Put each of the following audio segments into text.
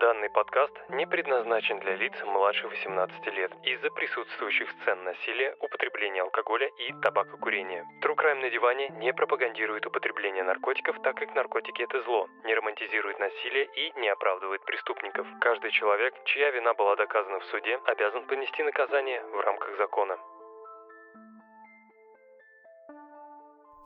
Данный подкаст не предназначен для лиц младше 18 лет из-за присутствующих сцен насилия, употребления алкоголя и табакокурения. True Crime на диване не пропагандирует употребление наркотиков, так как наркотики это зло, не романтизирует насилие и не оправдывает преступников. Каждый человек, чья вина была доказана в суде, обязан понести наказание в рамках закона.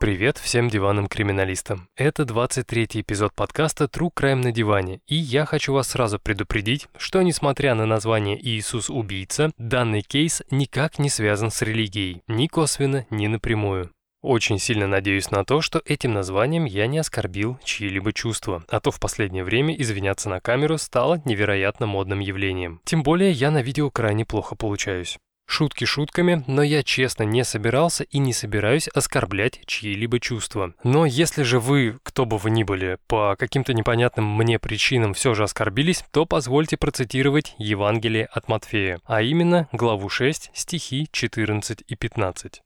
Привет всем диванным криминалистам. Это 23-й эпизод подкаста True Crime на диване, и я хочу вас сразу предупредить, что несмотря на название «Иисус убийца», данный кейс никак не связан с религией, ни косвенно, ни напрямую. Очень сильно надеюсь на то, что этим названием я не оскорбил чьи-либо чувства, а то в последнее время извиняться на камеру стало невероятно модным явлением. Тем более я на видео крайне плохо получаюсь. Шутки шутками, но я честно не собирался и не собираюсь оскорблять чьи-либо чувства. Но если же вы, кто бы вы ни были, по каким-то непонятным мне причинам все же оскорбились, то позвольте процитировать Евангелие от Матфея, а именно главу 6, стихи 14 и 15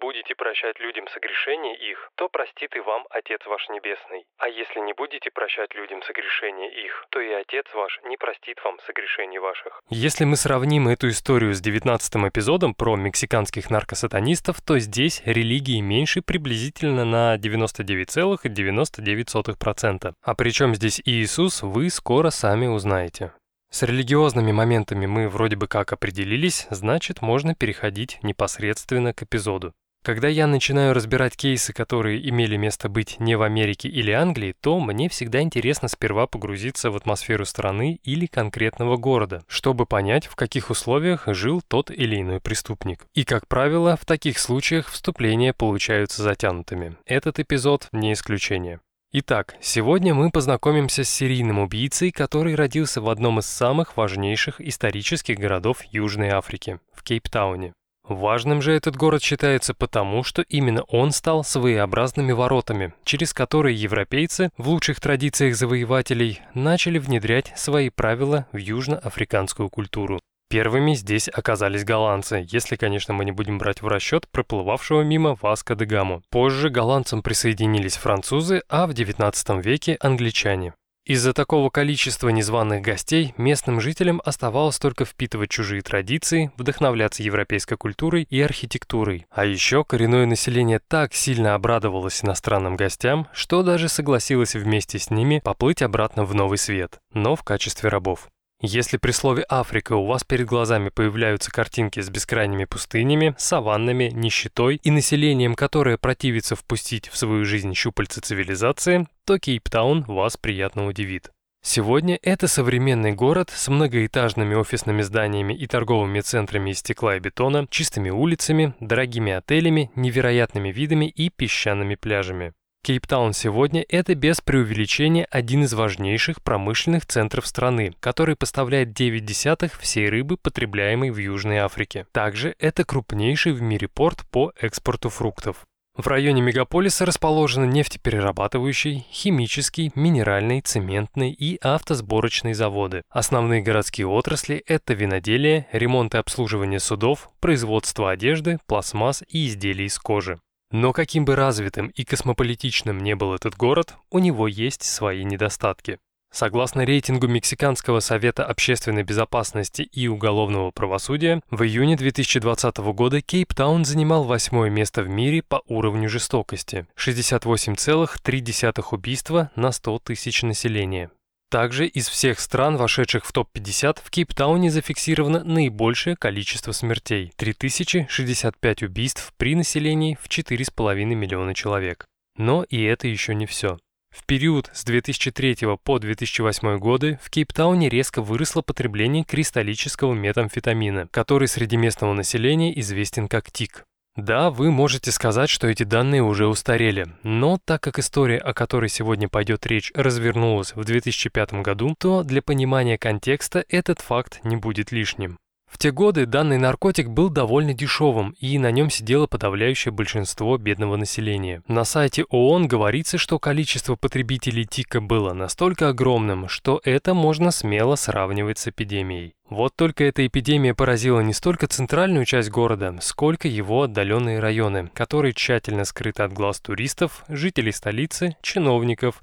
будете прощать людям согрешения их, то простит и вам Отец ваш Небесный. А если не будете прощать людям согрешения их, то и Отец ваш не простит вам согрешений ваших. Если мы сравним эту историю с 19 эпизодом про мексиканских наркосатанистов, то здесь религии меньше приблизительно на 99,99%. А причем здесь Иисус, вы скоро сами узнаете. С религиозными моментами мы вроде бы как определились, значит можно переходить непосредственно к эпизоду. Когда я начинаю разбирать кейсы, которые имели место быть не в Америке или Англии, то мне всегда интересно сперва погрузиться в атмосферу страны или конкретного города, чтобы понять, в каких условиях жил тот или иной преступник. И, как правило, в таких случаях вступления получаются затянутыми. Этот эпизод не исключение. Итак, сегодня мы познакомимся с серийным убийцей, который родился в одном из самых важнейших исторических городов Южной Африки – в Кейптауне. Важным же этот город считается потому, что именно он стал своеобразными воротами, через которые европейцы, в лучших традициях завоевателей, начали внедрять свои правила в южноафриканскую культуру. Первыми здесь оказались голландцы, если, конечно, мы не будем брать в расчет проплывавшего мимо Васко де Гаму. Позже голландцам присоединились французы, а в XIX веке англичане. Из-за такого количества незваных гостей местным жителям оставалось только впитывать чужие традиции, вдохновляться европейской культурой и архитектурой. А еще коренное население так сильно обрадовалось иностранным гостям, что даже согласилось вместе с ними поплыть обратно в Новый Свет, но в качестве рабов. Если при слове «Африка» у вас перед глазами появляются картинки с бескрайними пустынями, саваннами, нищетой и населением, которое противится впустить в свою жизнь щупальца цивилизации, то Кейптаун вас приятно удивит. Сегодня это современный город с многоэтажными офисными зданиями и торговыми центрами из стекла и бетона, чистыми улицами, дорогими отелями, невероятными видами и песчаными пляжами. Кейптаун сегодня – это без преувеличения один из важнейших промышленных центров страны, который поставляет 9 десятых всей рыбы, потребляемой в Южной Африке. Также это крупнейший в мире порт по экспорту фруктов. В районе мегаполиса расположены нефтеперерабатывающий, химический, минеральный, цементный и автосборочные заводы. Основные городские отрасли – это виноделие, ремонт и обслуживание судов, производство одежды, пластмасс и изделий из кожи. Но каким бы развитым и космополитичным не был этот город, у него есть свои недостатки. Согласно рейтингу Мексиканского совета общественной безопасности и уголовного правосудия, в июне 2020 года Кейптаун занимал восьмое место в мире по уровню жестокости – 68,3 убийства на 100 тысяч населения. Также из всех стран, вошедших в топ-50, в Кейптауне зафиксировано наибольшее количество смертей – 3065 убийств при населении в 4,5 миллиона человек. Но и это еще не все. В период с 2003 по 2008 годы в Кейптауне резко выросло потребление кристаллического метамфетамина, который среди местного населения известен как ТИК. Да, вы можете сказать, что эти данные уже устарели, но так как история, о которой сегодня пойдет речь, развернулась в 2005 году, то для понимания контекста этот факт не будет лишним. В те годы данный наркотик был довольно дешевым, и на нем сидело подавляющее большинство бедного населения. На сайте ООН говорится, что количество потребителей тика было настолько огромным, что это можно смело сравнивать с эпидемией. Вот только эта эпидемия поразила не столько центральную часть города, сколько его отдаленные районы, которые тщательно скрыты от глаз туристов, жителей столицы, чиновников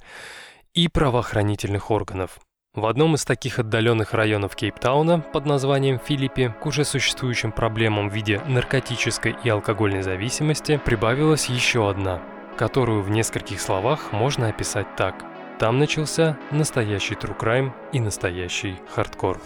и правоохранительных органов. В одном из таких отдаленных районов Кейптауна под названием Филиппи к уже существующим проблемам в виде наркотической и алкогольной зависимости прибавилась еще одна, которую в нескольких словах можно описать так. Там начался настоящий true crime и настоящий хардкор.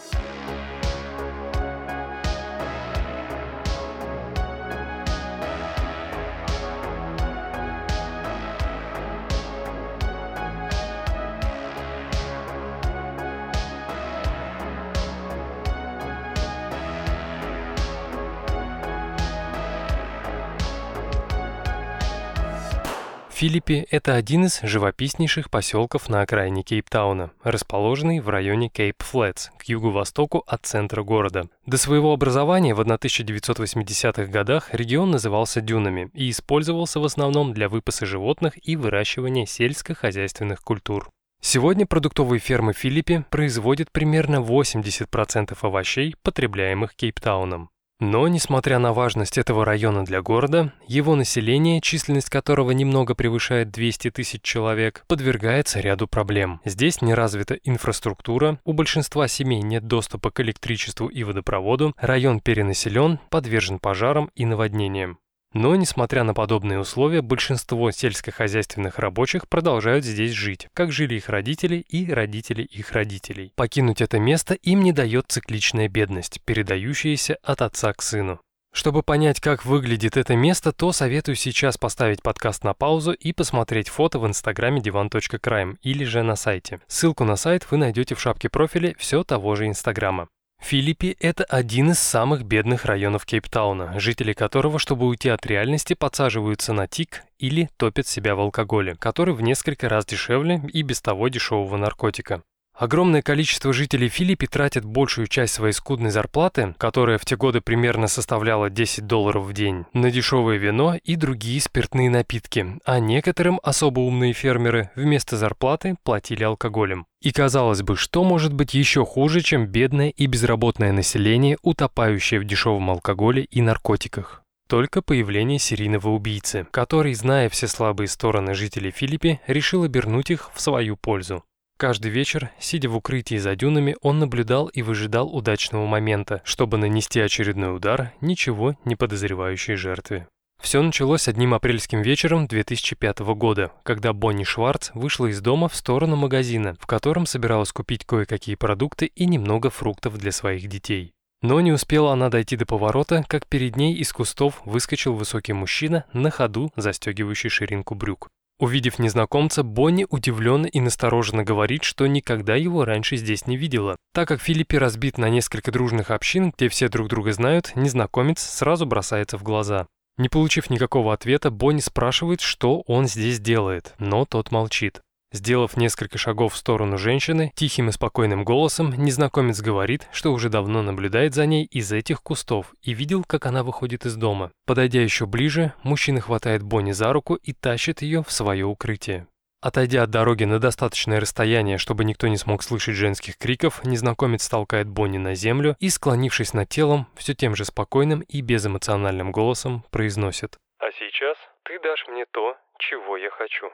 Филиппи – это один из живописнейших поселков на окраине Кейптауна, расположенный в районе Кейп-Флетс, к юго-востоку от центра города. До своего образования в 1980-х годах регион назывался дюнами и использовался в основном для выпаса животных и выращивания сельскохозяйственных культур. Сегодня продуктовые фермы Филиппи производят примерно 80% овощей, потребляемых Кейптауном. Но, несмотря на важность этого района для города, его население, численность которого немного превышает 200 тысяч человек, подвергается ряду проблем. Здесь не развита инфраструктура, у большинства семей нет доступа к электричеству и водопроводу, район перенаселен, подвержен пожарам и наводнениям. Но, несмотря на подобные условия, большинство сельскохозяйственных рабочих продолжают здесь жить, как жили их родители и родители их родителей. Покинуть это место им не дает цикличная бедность, передающаяся от отца к сыну. Чтобы понять, как выглядит это место, то советую сейчас поставить подкаст на паузу и посмотреть фото в инстаграме divan.crime или же на сайте. Ссылку на сайт вы найдете в шапке профиля все того же инстаграма. Филиппи – это один из самых бедных районов Кейптауна, жители которого, чтобы уйти от реальности, подсаживаются на тик или топят себя в алкоголе, который в несколько раз дешевле и без того дешевого наркотика. Огромное количество жителей Филиппи тратят большую часть своей скудной зарплаты, которая в те годы примерно составляла 10 долларов в день, на дешевое вино и другие спиртные напитки, а некоторым особо умные фермеры вместо зарплаты платили алкоголем. И казалось бы, что может быть еще хуже, чем бедное и безработное население, утопающее в дешевом алкоголе и наркотиках? Только появление серийного убийцы, который, зная все слабые стороны жителей Филиппи, решил обернуть их в свою пользу. Каждый вечер, сидя в укрытии за дюнами, он наблюдал и выжидал удачного момента, чтобы нанести очередной удар ничего не подозревающей жертве. Все началось одним апрельским вечером 2005 года, когда Бонни Шварц вышла из дома в сторону магазина, в котором собиралась купить кое-какие продукты и немного фруктов для своих детей. Но не успела она дойти до поворота, как перед ней из кустов выскочил высокий мужчина, на ходу застегивающий ширинку брюк. Увидев незнакомца, Бонни удивленно и настороженно говорит, что никогда его раньше здесь не видела. Так как Филиппи разбит на несколько дружных общин, где все друг друга знают, незнакомец сразу бросается в глаза. Не получив никакого ответа, Бонни спрашивает, что он здесь делает, но тот молчит. Сделав несколько шагов в сторону женщины, тихим и спокойным голосом незнакомец говорит, что уже давно наблюдает за ней из этих кустов и видел, как она выходит из дома. Подойдя еще ближе, мужчина хватает Бонни за руку и тащит ее в свое укрытие. Отойдя от дороги на достаточное расстояние, чтобы никто не смог слышать женских криков, незнакомец толкает Бонни на землю и, склонившись над телом, все тем же спокойным и безэмоциональным голосом произносит «А сейчас ты дашь мне то, чего я хочу».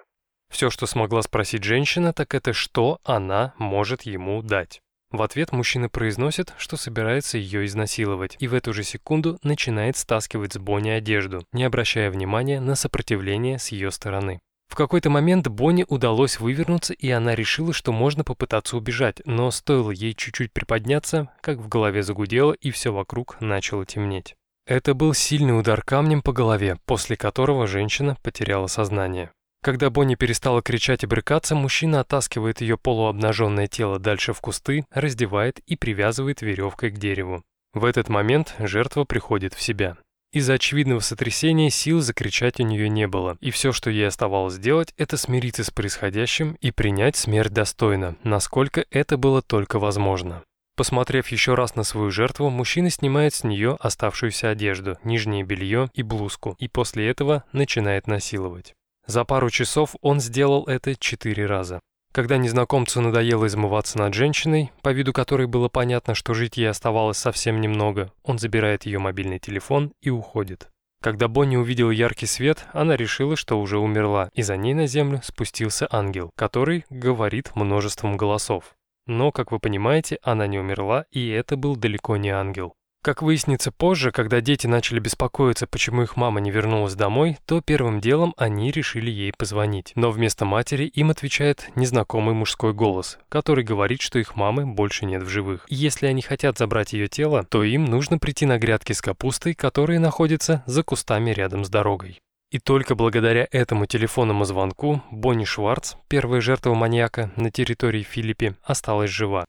Все, что смогла спросить женщина, так это что она может ему дать. В ответ мужчина произносит, что собирается ее изнасиловать, и в эту же секунду начинает стаскивать с Бонни одежду, не обращая внимания на сопротивление с ее стороны. В какой-то момент Бонни удалось вывернуться, и она решила, что можно попытаться убежать, но стоило ей чуть-чуть приподняться, как в голове загудело, и все вокруг начало темнеть. Это был сильный удар камнем по голове, после которого женщина потеряла сознание. Когда Бонни перестала кричать и брыкаться, мужчина оттаскивает ее полуобнаженное тело дальше в кусты, раздевает и привязывает веревкой к дереву. В этот момент жертва приходит в себя. Из-за очевидного сотрясения сил закричать у нее не было, и все, что ей оставалось сделать, это смириться с происходящим и принять смерть достойно, насколько это было только возможно. Посмотрев еще раз на свою жертву, мужчина снимает с нее оставшуюся одежду, нижнее белье и блузку, и после этого начинает насиловать. За пару часов он сделал это четыре раза. Когда незнакомцу надоело измываться над женщиной, по виду которой было понятно, что жить ей оставалось совсем немного, он забирает ее мобильный телефон и уходит. Когда Бонни увидела яркий свет, она решила, что уже умерла, и за ней на землю спустился ангел, который говорит множеством голосов. Но, как вы понимаете, она не умерла, и это был далеко не ангел. Как выяснится позже, когда дети начали беспокоиться, почему их мама не вернулась домой, то первым делом они решили ей позвонить. Но вместо матери им отвечает незнакомый мужской голос, который говорит, что их мамы больше нет в живых. И если они хотят забрать ее тело, то им нужно прийти на грядки с капустой, которые находятся за кустами рядом с дорогой. И только благодаря этому телефонному звонку Бонни Шварц, первая жертва маньяка на территории Филиппи, осталась жива.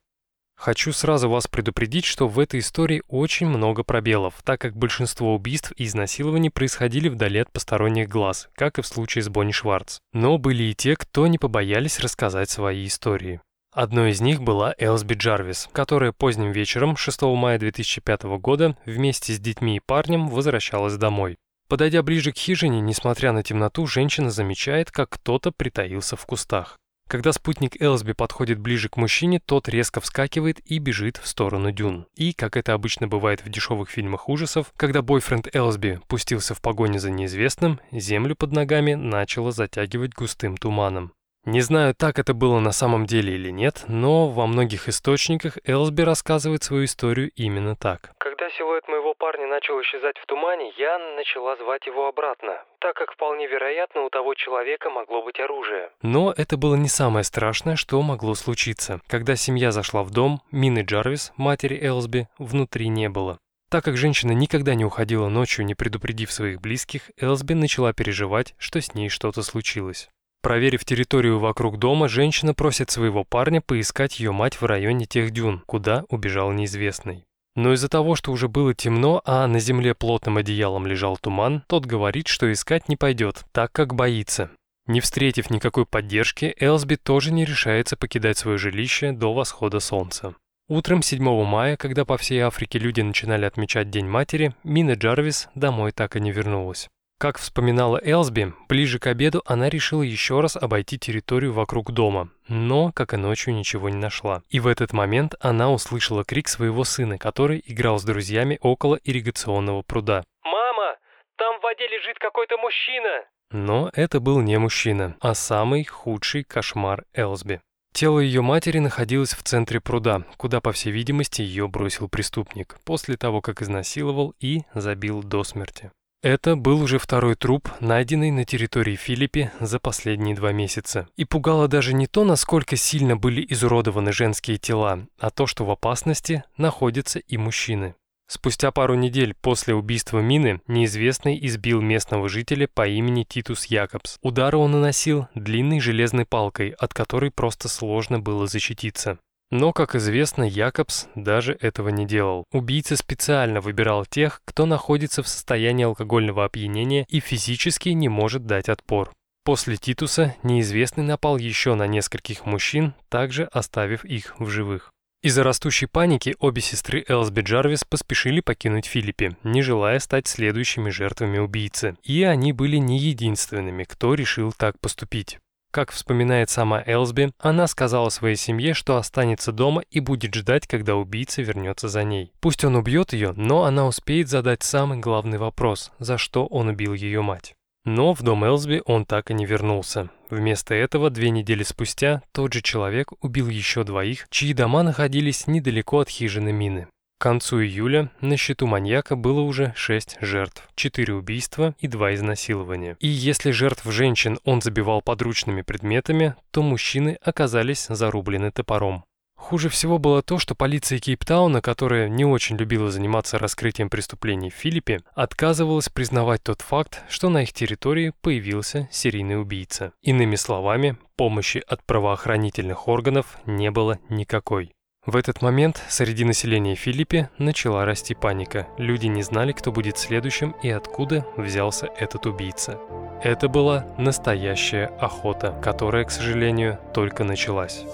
Хочу сразу вас предупредить, что в этой истории очень много пробелов, так как большинство убийств и изнасилований происходили вдали от посторонних глаз, как и в случае с Бонни Шварц. Но были и те, кто не побоялись рассказать свои истории. Одной из них была Элсби Джарвис, которая поздним вечером 6 мая 2005 года вместе с детьми и парнем возвращалась домой. Подойдя ближе к хижине, несмотря на темноту, женщина замечает, как кто-то притаился в кустах. Когда спутник Элсби подходит ближе к мужчине, тот резко вскакивает и бежит в сторону дюн. И, как это обычно бывает в дешевых фильмах ужасов, когда бойфренд Элсби пустился в погоню за неизвестным, землю под ногами начало затягивать густым туманом. Не знаю, так это было на самом деле или нет, но во многих источниках Элсби рассказывает свою историю именно так. Когда силуэт моего парня начал исчезать в тумане, я начала звать его обратно, так как вполне вероятно у того человека могло быть оружие. Но это было не самое страшное, что могло случиться. Когда семья зашла в дом, Мины Джарвис, матери Элсби, внутри не было. Так как женщина никогда не уходила ночью, не предупредив своих близких, Элсби начала переживать, что с ней что-то случилось. Проверив территорию вокруг дома, женщина просит своего парня поискать ее мать в районе тех дюн, куда убежал неизвестный. Но из-за того, что уже было темно, а на земле плотным одеялом лежал туман, тот говорит, что искать не пойдет, так как боится. Не встретив никакой поддержки, Элсби тоже не решается покидать свое жилище до восхода солнца. Утром 7 мая, когда по всей Африке люди начинали отмечать День матери, Мина Джарвис домой так и не вернулась. Как вспоминала Элсби, ближе к обеду она решила еще раз обойти территорию вокруг дома, но, как и ночью, ничего не нашла. И в этот момент она услышала крик своего сына, который играл с друзьями около ирригационного пруда. «Мама, там в воде лежит какой-то мужчина!» Но это был не мужчина, а самый худший кошмар Элсби. Тело ее матери находилось в центре пруда, куда, по всей видимости, ее бросил преступник, после того, как изнасиловал и забил до смерти. Это был уже второй труп, найденный на территории Филиппи за последние два месяца. И пугало даже не то, насколько сильно были изуродованы женские тела, а то, что в опасности находятся и мужчины. Спустя пару недель после убийства Мины неизвестный избил местного жителя по имени Титус Якобс. Удары он наносил длинной железной палкой, от которой просто сложно было защититься. Но, как известно, Якобс даже этого не делал. Убийца специально выбирал тех, кто находится в состоянии алкогольного опьянения и физически не может дать отпор. После Титуса неизвестный напал еще на нескольких мужчин, также оставив их в живых. Из-за растущей паники обе сестры Элсби Джарвис поспешили покинуть Филиппи, не желая стать следующими жертвами убийцы. И они были не единственными, кто решил так поступить. Как вспоминает сама Элсби, она сказала своей семье, что останется дома и будет ждать, когда убийца вернется за ней. Пусть он убьет ее, но она успеет задать самый главный вопрос, за что он убил ее мать. Но в дом Элсби он так и не вернулся. Вместо этого, две недели спустя, тот же человек убил еще двоих, чьи дома находились недалеко от хижины Мины. К концу июля на счету маньяка было уже 6 жертв, 4 убийства и 2 изнасилования. И если жертв женщин он забивал подручными предметами, то мужчины оказались зарублены топором. Хуже всего было то, что полиция Кейптауна, которая не очень любила заниматься раскрытием преступлений в Филиппе, отказывалась признавать тот факт, что на их территории появился серийный убийца. Иными словами, помощи от правоохранительных органов не было никакой. В этот момент среди населения Филиппи начала расти паника. Люди не знали, кто будет следующим и откуда взялся этот убийца. Это была настоящая охота, которая, к сожалению, только началась.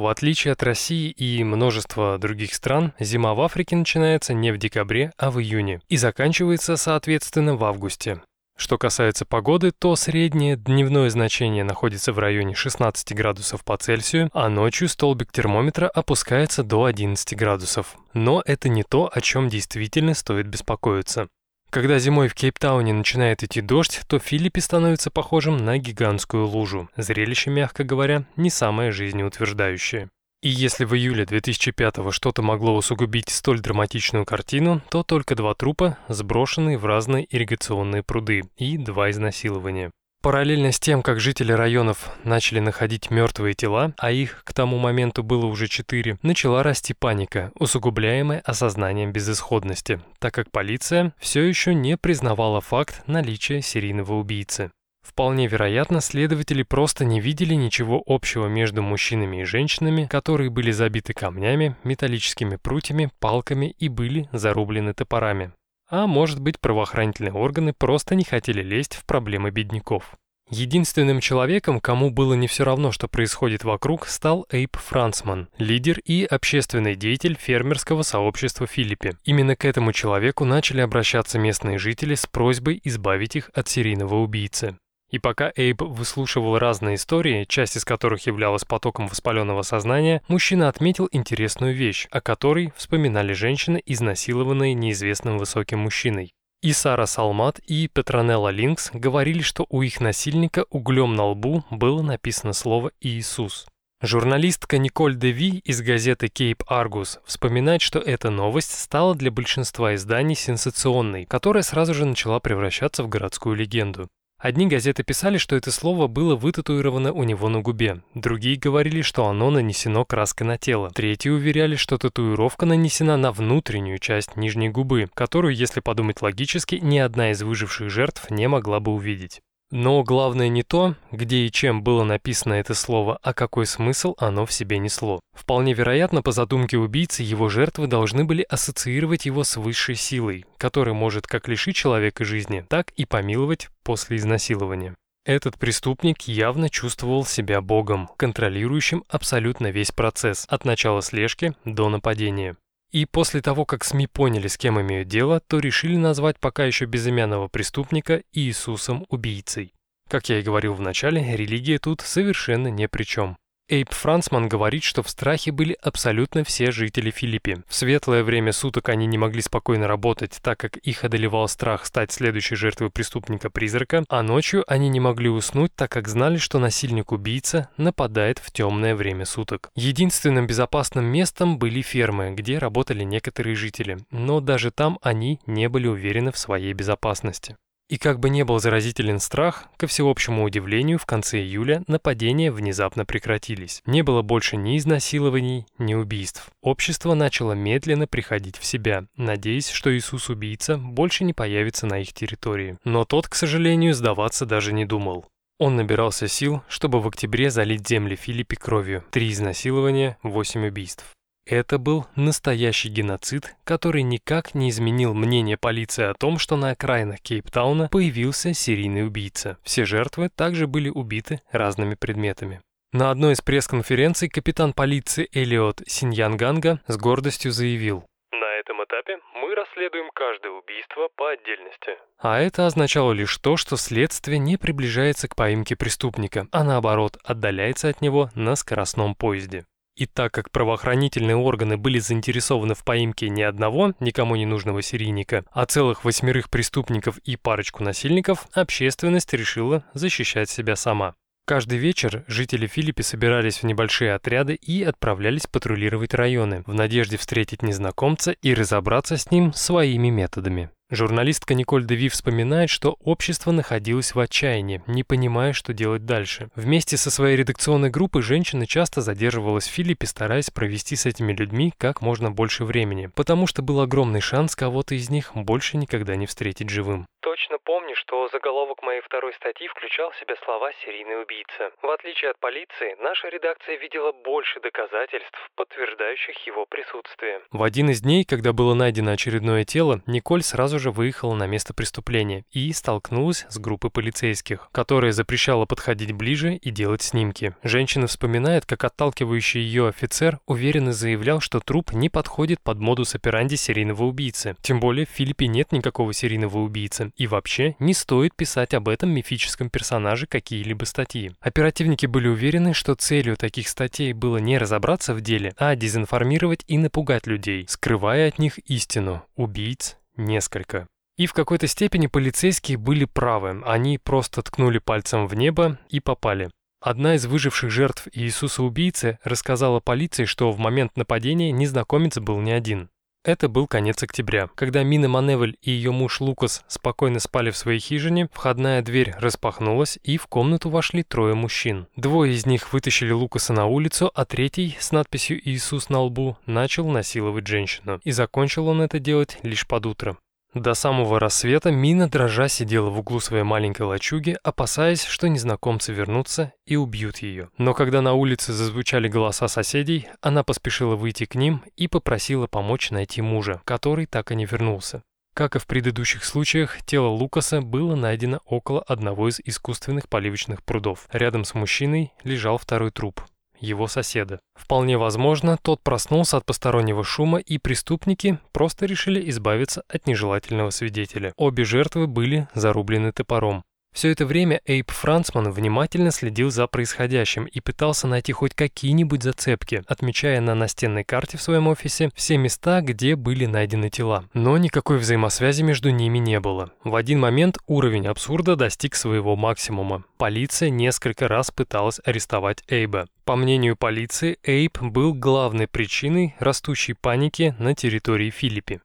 В отличие от России и множества других стран, зима в Африке начинается не в декабре, а в июне и заканчивается, соответственно, в августе. Что касается погоды, то среднее дневное значение находится в районе 16 градусов по Цельсию, а ночью столбик термометра опускается до 11 градусов. Но это не то, о чем действительно стоит беспокоиться. Когда зимой в Кейптауне начинает идти дождь, то Филиппи становится похожим на гигантскую лужу. Зрелище, мягко говоря, не самое жизнеутверждающее. И если в июле 2005-го что-то могло усугубить столь драматичную картину, то только два трупа, сброшенные в разные ирригационные пруды, и два изнасилования. Параллельно с тем, как жители районов начали находить мертвые тела, а их к тому моменту было уже четыре, начала расти паника, усугубляемая осознанием безысходности, так как полиция все еще не признавала факт наличия серийного убийцы. Вполне вероятно, следователи просто не видели ничего общего между мужчинами и женщинами, которые были забиты камнями, металлическими прутьями, палками и были зарублены топорами. А может быть, правоохранительные органы просто не хотели лезть в проблемы бедняков. Единственным человеком, кому было не все равно, что происходит вокруг, стал Эйп Франсман, лидер и общественный деятель фермерского сообщества Филиппе. Именно к этому человеку начали обращаться местные жители с просьбой избавить их от серийного убийцы. И пока Эйб выслушивал разные истории, часть из которых являлась потоком воспаленного сознания, мужчина отметил интересную вещь, о которой вспоминали женщины, изнасилованные неизвестным высоким мужчиной. И Сара Салмат, и Петронелла Линкс говорили, что у их насильника углем на лбу было написано слово «Иисус». Журналистка Николь Деви из газеты Cape Argus вспоминает, что эта новость стала для большинства изданий сенсационной, которая сразу же начала превращаться в городскую легенду. Одни газеты писали, что это слово было вытатуировано у него на губе, другие говорили, что оно нанесено краской на тело, третьи уверяли, что татуировка нанесена на внутреннюю часть нижней губы, которую, если подумать логически, ни одна из выживших жертв не могла бы увидеть. Но главное не то, где и чем было написано это слово, а какой смысл оно в себе несло. Вполне вероятно, по задумке убийцы, его жертвы должны были ассоциировать его с высшей силой, которая может как лишить человека жизни, так и помиловать после изнасилования. Этот преступник явно чувствовал себя богом, контролирующим абсолютно весь процесс, от начала слежки до нападения. И после того, как СМИ поняли, с кем имеют дело, то решили назвать пока еще безымянного преступника Иисусом-убийцей. Как я и говорил в начале, религия тут совершенно ни при чем. Эйп Франсман говорит, что в страхе были абсолютно все жители Филиппи. В светлое время суток они не могли спокойно работать, так как их одолевал страх стать следующей жертвой преступника-призрака, а ночью они не могли уснуть, так как знали, что насильник-убийца нападает в темное время суток. Единственным безопасным местом были фермы, где работали некоторые жители, но даже там они не были уверены в своей безопасности. И как бы не был заразителен страх, ко всеобщему удивлению, в конце июля нападения внезапно прекратились. Не было больше ни изнасилований, ни убийств. Общество начало медленно приходить в себя, надеясь, что Иисус-убийца больше не появится на их территории. Но тот, к сожалению, сдаваться даже не думал. Он набирался сил, чтобы в октябре залить земли Филиппе кровью. Три изнасилования, восемь убийств. Это был настоящий геноцид, который никак не изменил мнение полиции о том, что на окраинах Кейптауна появился серийный убийца. Все жертвы также были убиты разными предметами. На одной из пресс-конференций капитан полиции Элиот Синьянганга с гордостью заявил, «На этом этапе мы расследуем каждое убийство по отдельности». А это означало лишь то, что следствие не приближается к поимке преступника, а наоборот отдаляется от него на скоростном поезде. И так как правоохранительные органы были заинтересованы в поимке не одного, никому не нужного серийника, а целых восьмерых преступников и парочку насильников, общественность решила защищать себя сама. Каждый вечер жители Филиппи собирались в небольшие отряды и отправлялись патрулировать районы, в надежде встретить незнакомца и разобраться с ним своими методами. Журналистка Николь Деви вспоминает, что общество находилось в отчаянии, не понимая, что делать дальше. Вместе со своей редакционной группой женщина часто задерживалась в Филиппе, стараясь провести с этими людьми как можно больше времени, потому что был огромный шанс кого-то из них больше никогда не встретить живым. Точно помню, что заголовок моей второй статьи включал в себя слова «серийный убийца». В отличие от полиции, наша редакция видела больше доказательств, подтверждающих его присутствие. В один из дней, когда было найдено очередное тело, Николь сразу же выехала на место преступления и столкнулась с группой полицейских, которая запрещала подходить ближе и делать снимки. Женщина вспоминает, как отталкивающий ее офицер уверенно заявлял, что труп не подходит под модус операнди серийного убийцы. Тем более в Филиппе нет никакого серийного убийцы, и вообще не стоит писать об этом мифическом персонаже какие-либо статьи. Оперативники были уверены, что целью таких статей было не разобраться в деле, а дезинформировать и напугать людей, скрывая от них истину. Убийц несколько. И в какой-то степени полицейские были правы, они просто ткнули пальцем в небо и попали. Одна из выживших жертв Иисуса-убийцы рассказала полиции, что в момент нападения незнакомец был не один. Это был конец октября. Когда Мина Маневель и ее муж Лукас спокойно спали в своей хижине, входная дверь распахнулась, и в комнату вошли трое мужчин. Двое из них вытащили Лукаса на улицу, а третий, с надписью «Иисус» на лбу, начал насиловать женщину. И закончил он это делать лишь под утро. До самого рассвета Мина дрожа сидела в углу своей маленькой лачуги, опасаясь, что незнакомцы вернутся и убьют ее. Но когда на улице зазвучали голоса соседей, она поспешила выйти к ним и попросила помочь найти мужа, который так и не вернулся. Как и в предыдущих случаях, тело Лукаса было найдено около одного из искусственных поливочных прудов. Рядом с мужчиной лежал второй труп его соседа. Вполне возможно, тот проснулся от постороннего шума, и преступники просто решили избавиться от нежелательного свидетеля. Обе жертвы были зарублены топором. Все это время Эйп Францман внимательно следил за происходящим и пытался найти хоть какие-нибудь зацепки, отмечая на настенной карте в своем офисе все места, где были найдены тела. Но никакой взаимосвязи между ними не было. В один момент уровень абсурда достиг своего максимума. Полиция несколько раз пыталась арестовать Эйба. По мнению полиции, Эйп был главной причиной растущей паники на территории Филиппи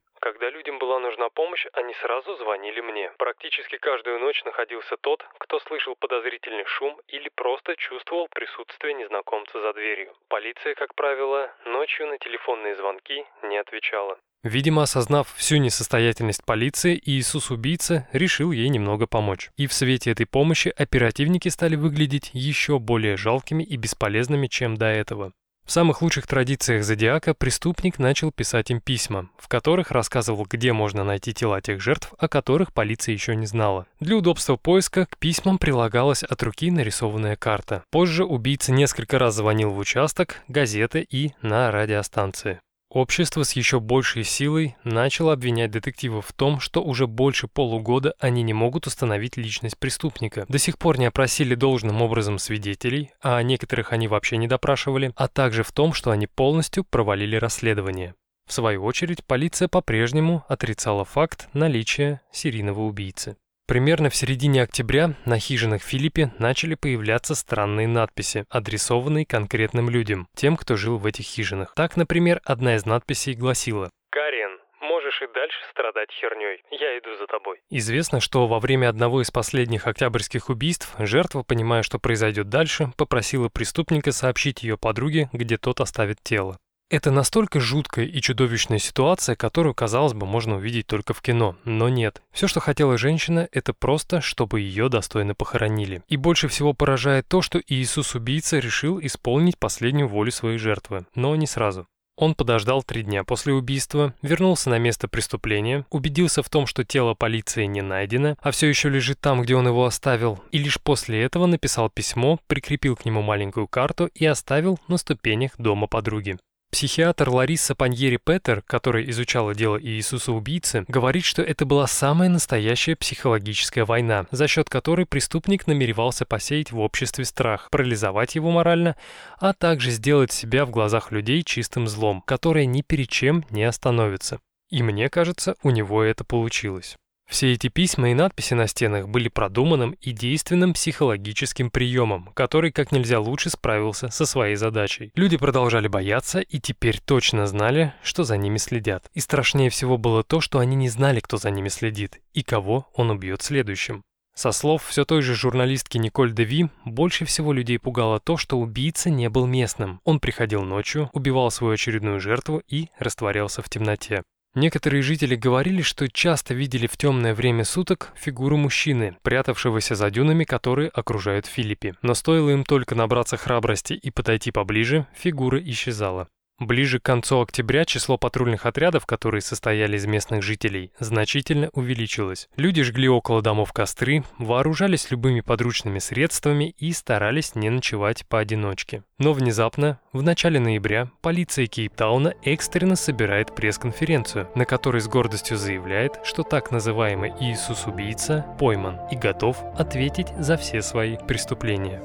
помощь, они сразу звонили мне. Практически каждую ночь находился тот, кто слышал подозрительный шум или просто чувствовал присутствие незнакомца за дверью. Полиция, как правило, ночью на телефонные звонки не отвечала. Видимо, осознав всю несостоятельность полиции, Иисус-убийца решил ей немного помочь. И в свете этой помощи оперативники стали выглядеть еще более жалкими и бесполезными, чем до этого. В самых лучших традициях Зодиака преступник начал писать им письма, в которых рассказывал, где можно найти тела тех жертв, о которых полиция еще не знала. Для удобства поиска к письмам прилагалась от руки нарисованная карта. Позже убийца несколько раз звонил в участок, газеты и на радиостанции. Общество с еще большей силой начало обвинять детективов в том, что уже больше полугода они не могут установить личность преступника. До сих пор не опросили должным образом свидетелей, а некоторых они вообще не допрашивали, а также в том, что они полностью провалили расследование. В свою очередь, полиция по-прежнему отрицала факт наличия серийного убийцы. Примерно в середине октября на хижинах Филиппе начали появляться странные надписи, адресованные конкретным людям, тем, кто жил в этих хижинах. Так, например, одна из надписей гласила «Карен, можешь и дальше страдать херней. Я иду за тобой». Известно, что во время одного из последних октябрьских убийств жертва, понимая, что произойдет дальше, попросила преступника сообщить ее подруге, где тот оставит тело. Это настолько жуткая и чудовищная ситуация, которую, казалось бы, можно увидеть только в кино, но нет. Все, что хотела женщина, это просто, чтобы ее достойно похоронили. И больше всего поражает то, что Иисус-убийца решил исполнить последнюю волю своей жертвы, но не сразу. Он подождал три дня после убийства, вернулся на место преступления, убедился в том, что тело полиции не найдено, а все еще лежит там, где он его оставил, и лишь после этого написал письмо, прикрепил к нему маленькую карту и оставил на ступенях дома подруги. Психиатр Лариса Паньери Петер, которая изучала дело Иисуса-убийцы, говорит, что это была самая настоящая психологическая война, за счет которой преступник намеревался посеять в обществе страх, парализовать его морально, а также сделать себя в глазах людей чистым злом, которое ни перед чем не остановится. И мне кажется, у него это получилось. Все эти письма и надписи на стенах были продуманным и действенным психологическим приемом, который как нельзя лучше справился со своей задачей. Люди продолжали бояться и теперь точно знали, что за ними следят. И страшнее всего было то, что они не знали, кто за ними следит и кого он убьет следующим. Со слов все той же журналистки Николь Деви, больше всего людей пугало то, что убийца не был местным. Он приходил ночью, убивал свою очередную жертву и растворялся в темноте. Некоторые жители говорили, что часто видели в темное время суток фигуру мужчины, прятавшегося за дюнами, которые окружают Филиппи. Но стоило им только набраться храбрости и подойти поближе, фигура исчезала. Ближе к концу октября число патрульных отрядов, которые состояли из местных жителей, значительно увеличилось. Люди жгли около домов костры, вооружались любыми подручными средствами и старались не ночевать поодиночке. Но внезапно, в начале ноября, полиция Кейптауна экстренно собирает пресс-конференцию, на которой с гордостью заявляет, что так называемый Иисус-убийца пойман и готов ответить за все свои преступления.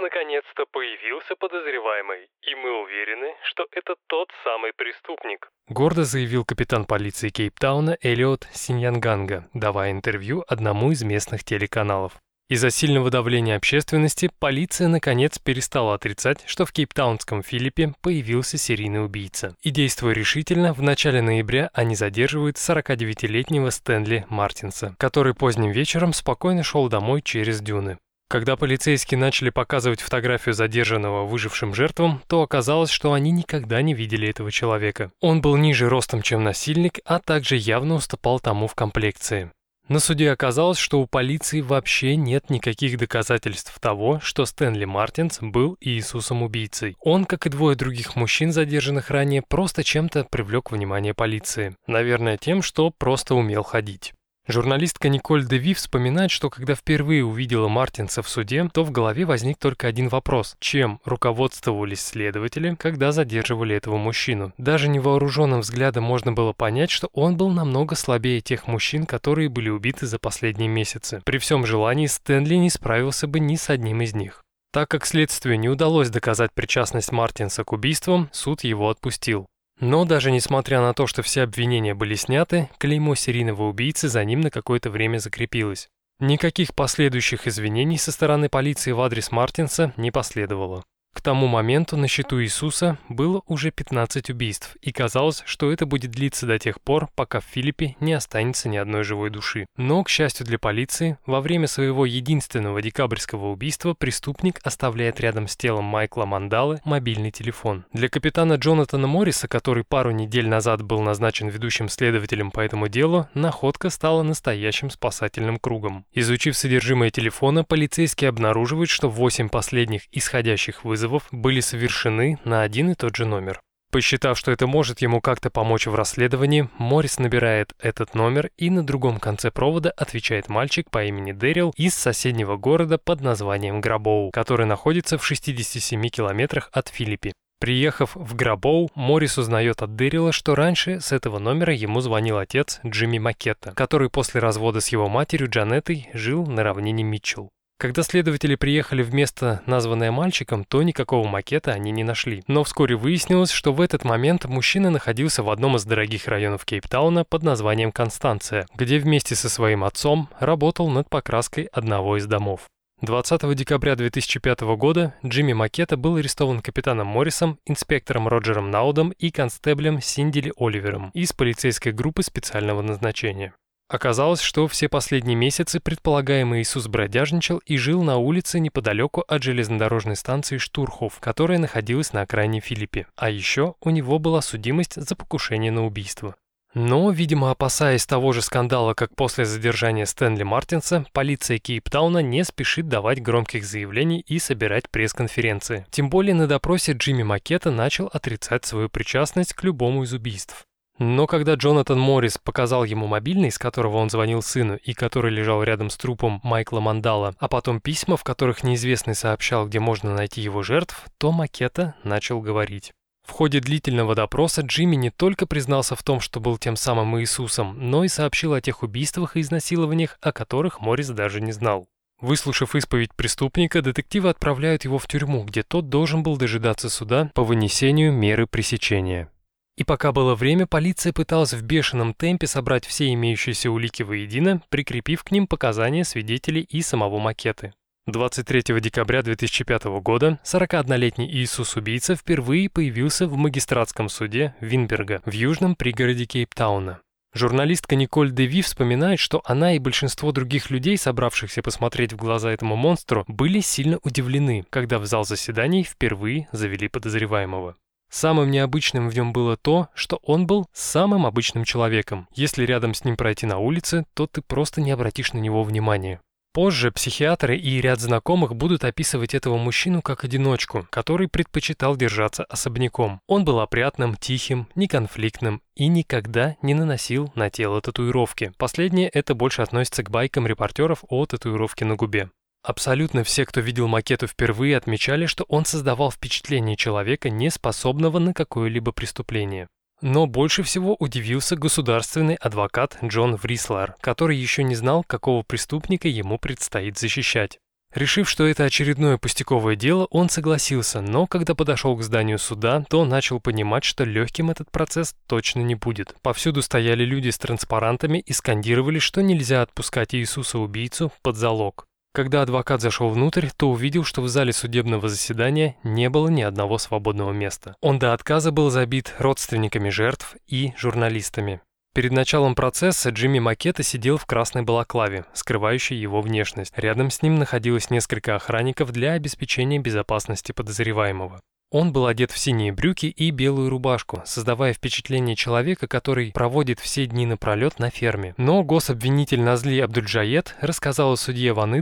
Наконец-то появился подозреваемый, и мы уверены, что это тот самый преступник. Гордо заявил капитан полиции Кейптауна Элиот Синьянганга, давая интервью одному из местных телеканалов. Из-за сильного давления общественности полиция наконец перестала отрицать, что в кейптаунском Филиппе появился серийный убийца. И действуя решительно, в начале ноября они задерживают 49-летнего Стэнли Мартинса, который поздним вечером спокойно шел домой через дюны. Когда полицейские начали показывать фотографию задержанного выжившим жертвам, то оказалось, что они никогда не видели этого человека. Он был ниже ростом, чем насильник, а также явно уступал тому в комплекции. На суде оказалось, что у полиции вообще нет никаких доказательств того, что Стэнли Мартинс был Иисусом-убийцей. Он, как и двое других мужчин, задержанных ранее, просто чем-то привлек внимание полиции. Наверное, тем, что просто умел ходить. Журналистка Николь Деви вспоминает, что когда впервые увидела Мартинса в суде, то в голове возник только один вопрос. Чем руководствовались следователи, когда задерживали этого мужчину? Даже невооруженным взглядом можно было понять, что он был намного слабее тех мужчин, которые были убиты за последние месяцы. При всем желании Стэнли не справился бы ни с одним из них. Так как следствию не удалось доказать причастность Мартинса к убийствам, суд его отпустил. Но даже несмотря на то, что все обвинения были сняты, клеймо серийного убийцы за ним на какое-то время закрепилось. Никаких последующих извинений со стороны полиции в адрес Мартинса не последовало. К тому моменту на счету Иисуса было уже 15 убийств, и казалось, что это будет длиться до тех пор, пока в Филиппе не останется ни одной живой души. Но, к счастью для полиции, во время своего единственного декабрьского убийства преступник оставляет рядом с телом Майкла Мандалы мобильный телефон. Для капитана Джонатана Морриса, который пару недель назад был назначен ведущим следователем по этому делу, находка стала настоящим спасательным кругом. Изучив содержимое телефона, полицейские обнаруживают, что 8 последних исходящих вызовов вызовов были совершены на один и тот же номер. Посчитав, что это может ему как-то помочь в расследовании, Моррис набирает этот номер и на другом конце провода отвечает мальчик по имени Дэрил из соседнего города под названием Грабоу, который находится в 67 километрах от Филиппи. Приехав в Грабоу, Моррис узнает от Дэрила, что раньше с этого номера ему звонил отец Джимми Макетта, который после развода с его матерью Джанеттой жил на равнине Митчелл. Когда следователи приехали в место, названное мальчиком, то никакого макета они не нашли. Но вскоре выяснилось, что в этот момент мужчина находился в одном из дорогих районов Кейптауна под названием Констанция, где вместе со своим отцом работал над покраской одного из домов. 20 декабря 2005 года Джимми Макета был арестован капитаном Моррисом, инспектором Роджером Наудом и констеблем Синдили Оливером из полицейской группы специального назначения. Оказалось, что все последние месяцы предполагаемый Иисус бродяжничал и жил на улице неподалеку от железнодорожной станции Штурхов, которая находилась на окраине Филиппе. А еще у него была судимость за покушение на убийство. Но, видимо, опасаясь того же скандала, как после задержания Стэнли Мартинса, полиция Кейптауна не спешит давать громких заявлений и собирать пресс-конференции. Тем более на допросе Джимми Макета начал отрицать свою причастность к любому из убийств. Но когда Джонатан Моррис показал ему мобильный, с которого он звонил сыну и который лежал рядом с трупом Майкла Мандала, а потом письма, в которых неизвестный сообщал, где можно найти его жертв, то Макета начал говорить. В ходе длительного допроса Джимми не только признался в том, что был тем самым Иисусом, но и сообщил о тех убийствах и изнасилованиях, о которых Моррис даже не знал. Выслушав исповедь преступника, детективы отправляют его в тюрьму, где тот должен был дожидаться суда по вынесению меры пресечения. И пока было время, полиция пыталась в бешеном темпе собрать все имеющиеся улики воедино, прикрепив к ним показания свидетелей и самого макеты. 23 декабря 2005 года 41-летний Иисус-убийца впервые появился в магистратском суде Винберга в южном пригороде Кейптауна. Журналистка Николь Деви вспоминает, что она и большинство других людей, собравшихся посмотреть в глаза этому монстру, были сильно удивлены, когда в зал заседаний впервые завели подозреваемого. Самым необычным в нем было то, что он был самым обычным человеком. Если рядом с ним пройти на улице, то ты просто не обратишь на него внимания. Позже психиатры и ряд знакомых будут описывать этого мужчину как одиночку, который предпочитал держаться особняком. Он был опрятным, тихим, неконфликтным и никогда не наносил на тело татуировки. Последнее это больше относится к байкам репортеров о татуировке на губе. Абсолютно все, кто видел макету впервые, отмечали, что он создавал впечатление человека, не способного на какое-либо преступление. Но больше всего удивился государственный адвокат Джон Врислар, который еще не знал, какого преступника ему предстоит защищать. Решив, что это очередное пустяковое дело, он согласился, но когда подошел к зданию суда, то начал понимать, что легким этот процесс точно не будет. Повсюду стояли люди с транспарантами и скандировали, что нельзя отпускать Иисуса-убийцу под залог. Когда адвокат зашел внутрь, то увидел, что в зале судебного заседания не было ни одного свободного места. Он до отказа был забит родственниками жертв и журналистами. Перед началом процесса Джимми Макета сидел в красной балаклаве, скрывающей его внешность. Рядом с ним находилось несколько охранников для обеспечения безопасности подозреваемого. Он был одет в синие брюки и белую рубашку, создавая впечатление человека, который проводит все дни напролет на ферме. Но гособвинитель Назли Абдульджаед рассказал судье Ван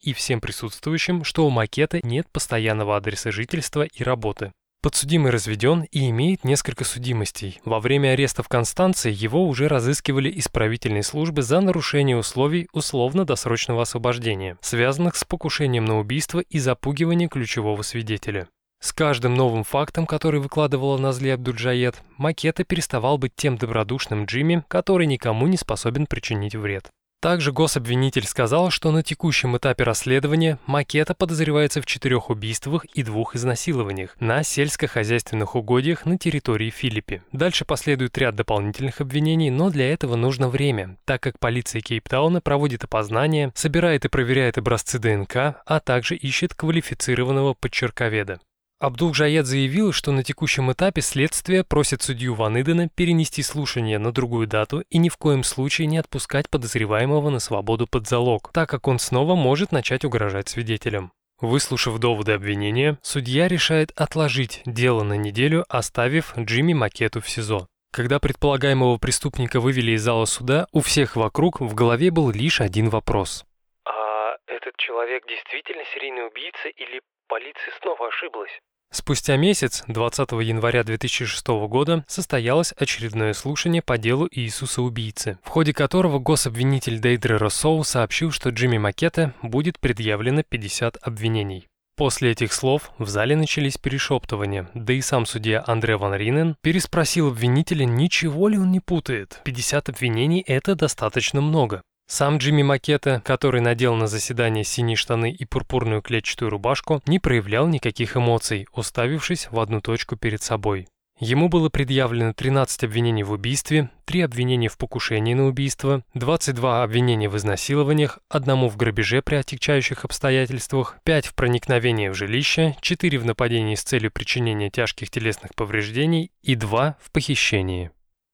и всем присутствующим, что у макета нет постоянного адреса жительства и работы. Подсудимый разведен и имеет несколько судимостей. Во время ареста в Констанции его уже разыскивали исправительные службы за нарушение условий условно-досрочного освобождения, связанных с покушением на убийство и запугивание ключевого свидетеля. С каждым новым фактом, который выкладывала Назли Абдульджаед, Макета переставал быть тем добродушным Джимми, который никому не способен причинить вред. Также гособвинитель сказал, что на текущем этапе расследования Макета подозревается в четырех убийствах и двух изнасилованиях на сельскохозяйственных угодьях на территории Филиппи. Дальше последует ряд дополнительных обвинений, но для этого нужно время, так как полиция Кейптауна проводит опознание, собирает и проверяет образцы ДНК, а также ищет квалифицированного подчерковеда. Абдул-Джаед заявил, что на текущем этапе следствие просит судью Ван Идена перенести слушание на другую дату и ни в коем случае не отпускать подозреваемого на свободу под залог, так как он снова может начать угрожать свидетелям. Выслушав доводы обвинения, судья решает отложить дело на неделю, оставив Джимми Макету в СИЗО. Когда предполагаемого преступника вывели из зала суда, у всех вокруг в голове был лишь один вопрос. А этот человек действительно серийный убийца или полиция снова ошиблась? Спустя месяц, 20 января 2006 года, состоялось очередное слушание по делу Иисуса-убийцы, в ходе которого гособвинитель Дейдре Россоу сообщил, что Джимми Макета будет предъявлено 50 обвинений. После этих слов в зале начались перешептывания, да и сам судья Андре Ван Ринен переспросил обвинителя, ничего ли он не путает. 50 обвинений – это достаточно много. Сам Джимми Макета, который надел на заседание синие штаны и пурпурную клетчатую рубашку, не проявлял никаких эмоций, уставившись в одну точку перед собой. Ему было предъявлено 13 обвинений в убийстве, 3 обвинения в покушении на убийство, 22 обвинения в изнасилованиях, одному в грабеже при отягчающих обстоятельствах, 5 в проникновении в жилище, 4 в нападении с целью причинения тяжких телесных повреждений и 2 в похищении.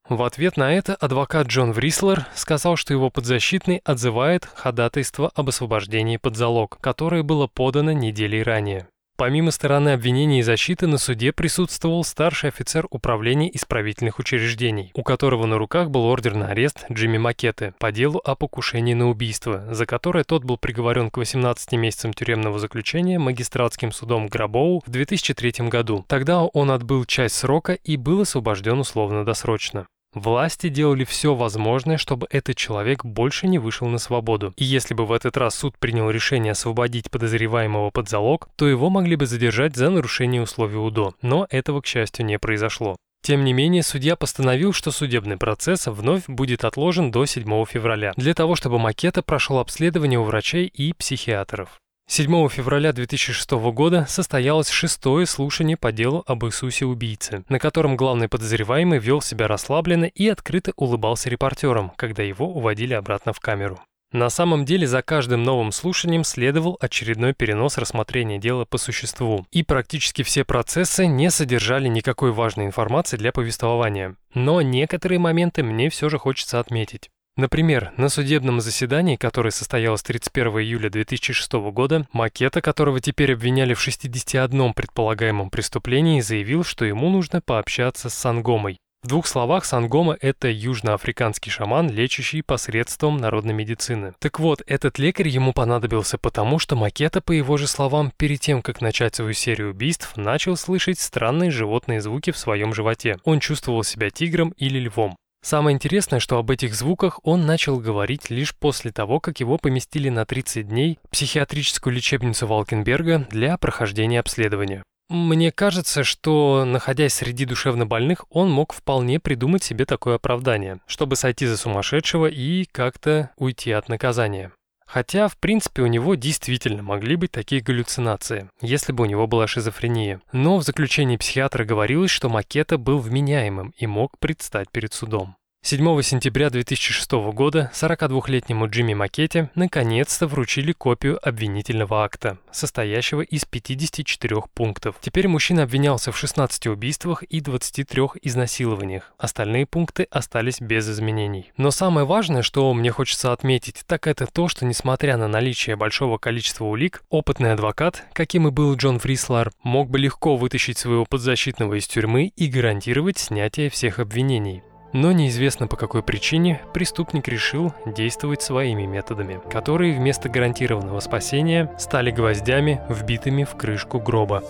В ответ на это адвокат Джон Врислер сказал, что его подзащитный отзывает ходатайство об освобождении под залог, которое было подано неделей ранее. Помимо стороны обвинения и защиты на суде присутствовал старший офицер управления исправительных учреждений, у которого на руках был ордер на арест Джимми Макеты по делу о покушении на убийство, за которое тот был приговорен к 18 месяцам тюремного заключения магистратским судом Грабоу в 2003 году. Тогда он отбыл часть срока и был освобожден условно-досрочно. Власти делали все возможное, чтобы этот человек больше не вышел на свободу. И если бы в этот раз суд принял решение освободить подозреваемого под залог, то его могли бы задержать за нарушение условий УДО. Но этого, к счастью, не произошло. Тем не менее, судья постановил, что судебный процесс вновь будет отложен до 7 февраля, для того, чтобы макета прошел обследование у врачей и психиатров. 7 февраля 2006 года состоялось шестое слушание по делу об Иисусе-убийце, на котором главный подозреваемый вел себя расслабленно и открыто улыбался репортерам, когда его уводили обратно в камеру. На самом деле за каждым новым слушанием следовал очередной перенос рассмотрения дела по существу, и практически все процессы не содержали никакой важной информации для повествования. Но некоторые моменты мне все же хочется отметить. Например, на судебном заседании, которое состоялось 31 июля 2006 года, Макета, которого теперь обвиняли в 61 предполагаемом преступлении, заявил, что ему нужно пообщаться с Сангомой. В двух словах, Сангома – это южноафриканский шаман, лечащий посредством народной медицины. Так вот, этот лекарь ему понадобился потому, что Макета, по его же словам, перед тем, как начать свою серию убийств, начал слышать странные животные звуки в своем животе. Он чувствовал себя тигром или львом. Самое интересное, что об этих звуках он начал говорить лишь после того, как его поместили на 30 дней в психиатрическую лечебницу Валкенберга для прохождения обследования. Мне кажется, что, находясь среди душевнобольных, он мог вполне придумать себе такое оправдание, чтобы сойти за сумасшедшего и как-то уйти от наказания. Хотя, в принципе, у него действительно могли быть такие галлюцинации, если бы у него была шизофрения. Но в заключении психиатра говорилось, что Макета был вменяемым и мог предстать перед судом. 7 сентября 2006 года 42-летнему Джимми Макете наконец-то вручили копию обвинительного акта, состоящего из 54 пунктов. Теперь мужчина обвинялся в 16 убийствах и 23 изнасилованиях. Остальные пункты остались без изменений. Но самое важное, что мне хочется отметить, так это то, что несмотря на наличие большого количества улик, опытный адвокат, каким и был Джон Фрислар, мог бы легко вытащить своего подзащитного из тюрьмы и гарантировать снятие всех обвинений. Но неизвестно по какой причине преступник решил действовать своими методами, которые вместо гарантированного спасения стали гвоздями, вбитыми в крышку гроба.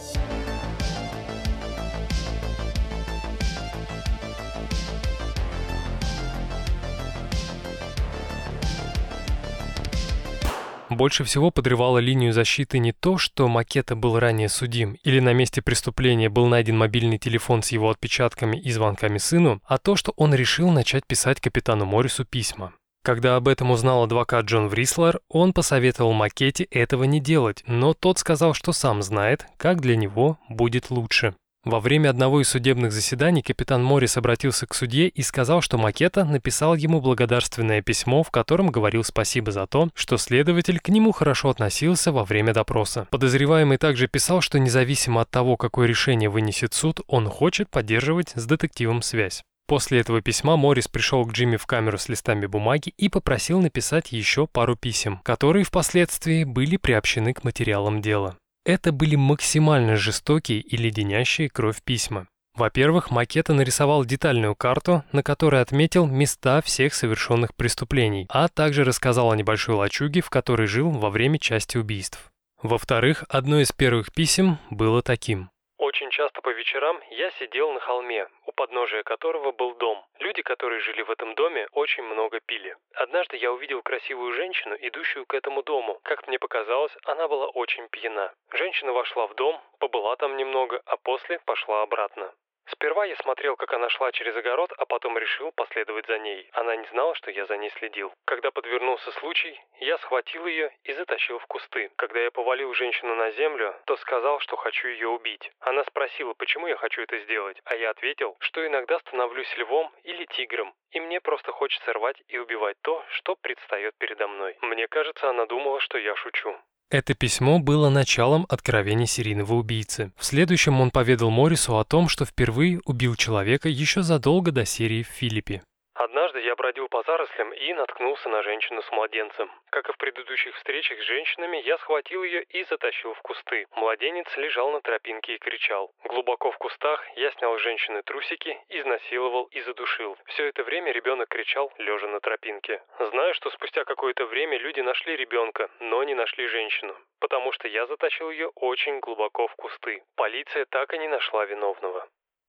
Больше всего подрывало линию защиты не то, что Макета был ранее судим, или на месте преступления был найден мобильный телефон с его отпечатками и звонками сыну, а то, что он решил начать писать капитану Моррису письма. Когда об этом узнал адвокат Джон Врислер, он посоветовал Макете этого не делать, но тот сказал, что сам знает, как для него будет лучше. Во время одного из судебных заседаний капитан Моррис обратился к судье и сказал, что Макета написал ему благодарственное письмо, в котором говорил спасибо за то, что следователь к нему хорошо относился во время допроса. Подозреваемый также писал, что независимо от того, какое решение вынесет суд, он хочет поддерживать с детективом связь. После этого письма Моррис пришел к Джимми в камеру с листами бумаги и попросил написать еще пару писем, которые впоследствии были приобщены к материалам дела. Это были максимально жестокие и леденящие кровь письма. Во-первых, Макета нарисовал детальную карту, на которой отметил места всех совершенных преступлений, а также рассказал о небольшой лачуге, в которой жил во время части убийств. Во-вторых, одно из первых писем было таким. Очень часто по вечерам я сидел на холме, у подножия которого был дом. Люди, которые жили в этом доме, очень много пили. Однажды я увидел красивую женщину, идущую к этому дому. Как мне показалось, она была очень пьяна. Женщина вошла в дом, побыла там немного, а после пошла обратно. Сперва я смотрел, как она шла через огород, а потом решил последовать за ней. Она не знала, что я за ней следил. Когда подвернулся случай, я схватил ее и затащил в кусты. Когда я повалил женщину на землю, то сказал, что хочу ее убить. Она спросила, почему я хочу это сделать, а я ответил, что иногда становлюсь львом или тигром, и мне просто хочется рвать и убивать то, что предстает передо мной. Мне кажется, она думала, что я шучу. Это письмо было началом откровений серийного убийцы. В следующем он поведал Моррису о том, что впервые убил человека еще задолго до серии в Филиппе. Однажды я бродил по зарослям и наткнулся на женщину с младенцем. Как и в предыдущих встречах с женщинами, я схватил ее и затащил в кусты. Младенец лежал на тропинке и кричал. Глубоко в кустах я снял с женщины трусики, изнасиловал и задушил. Все это время ребенок кричал, лежа на тропинке. Знаю, что спустя какое-то время люди нашли ребенка, но не нашли женщину. Потому что я затащил ее очень глубоко в кусты. Полиция так и не нашла виновного.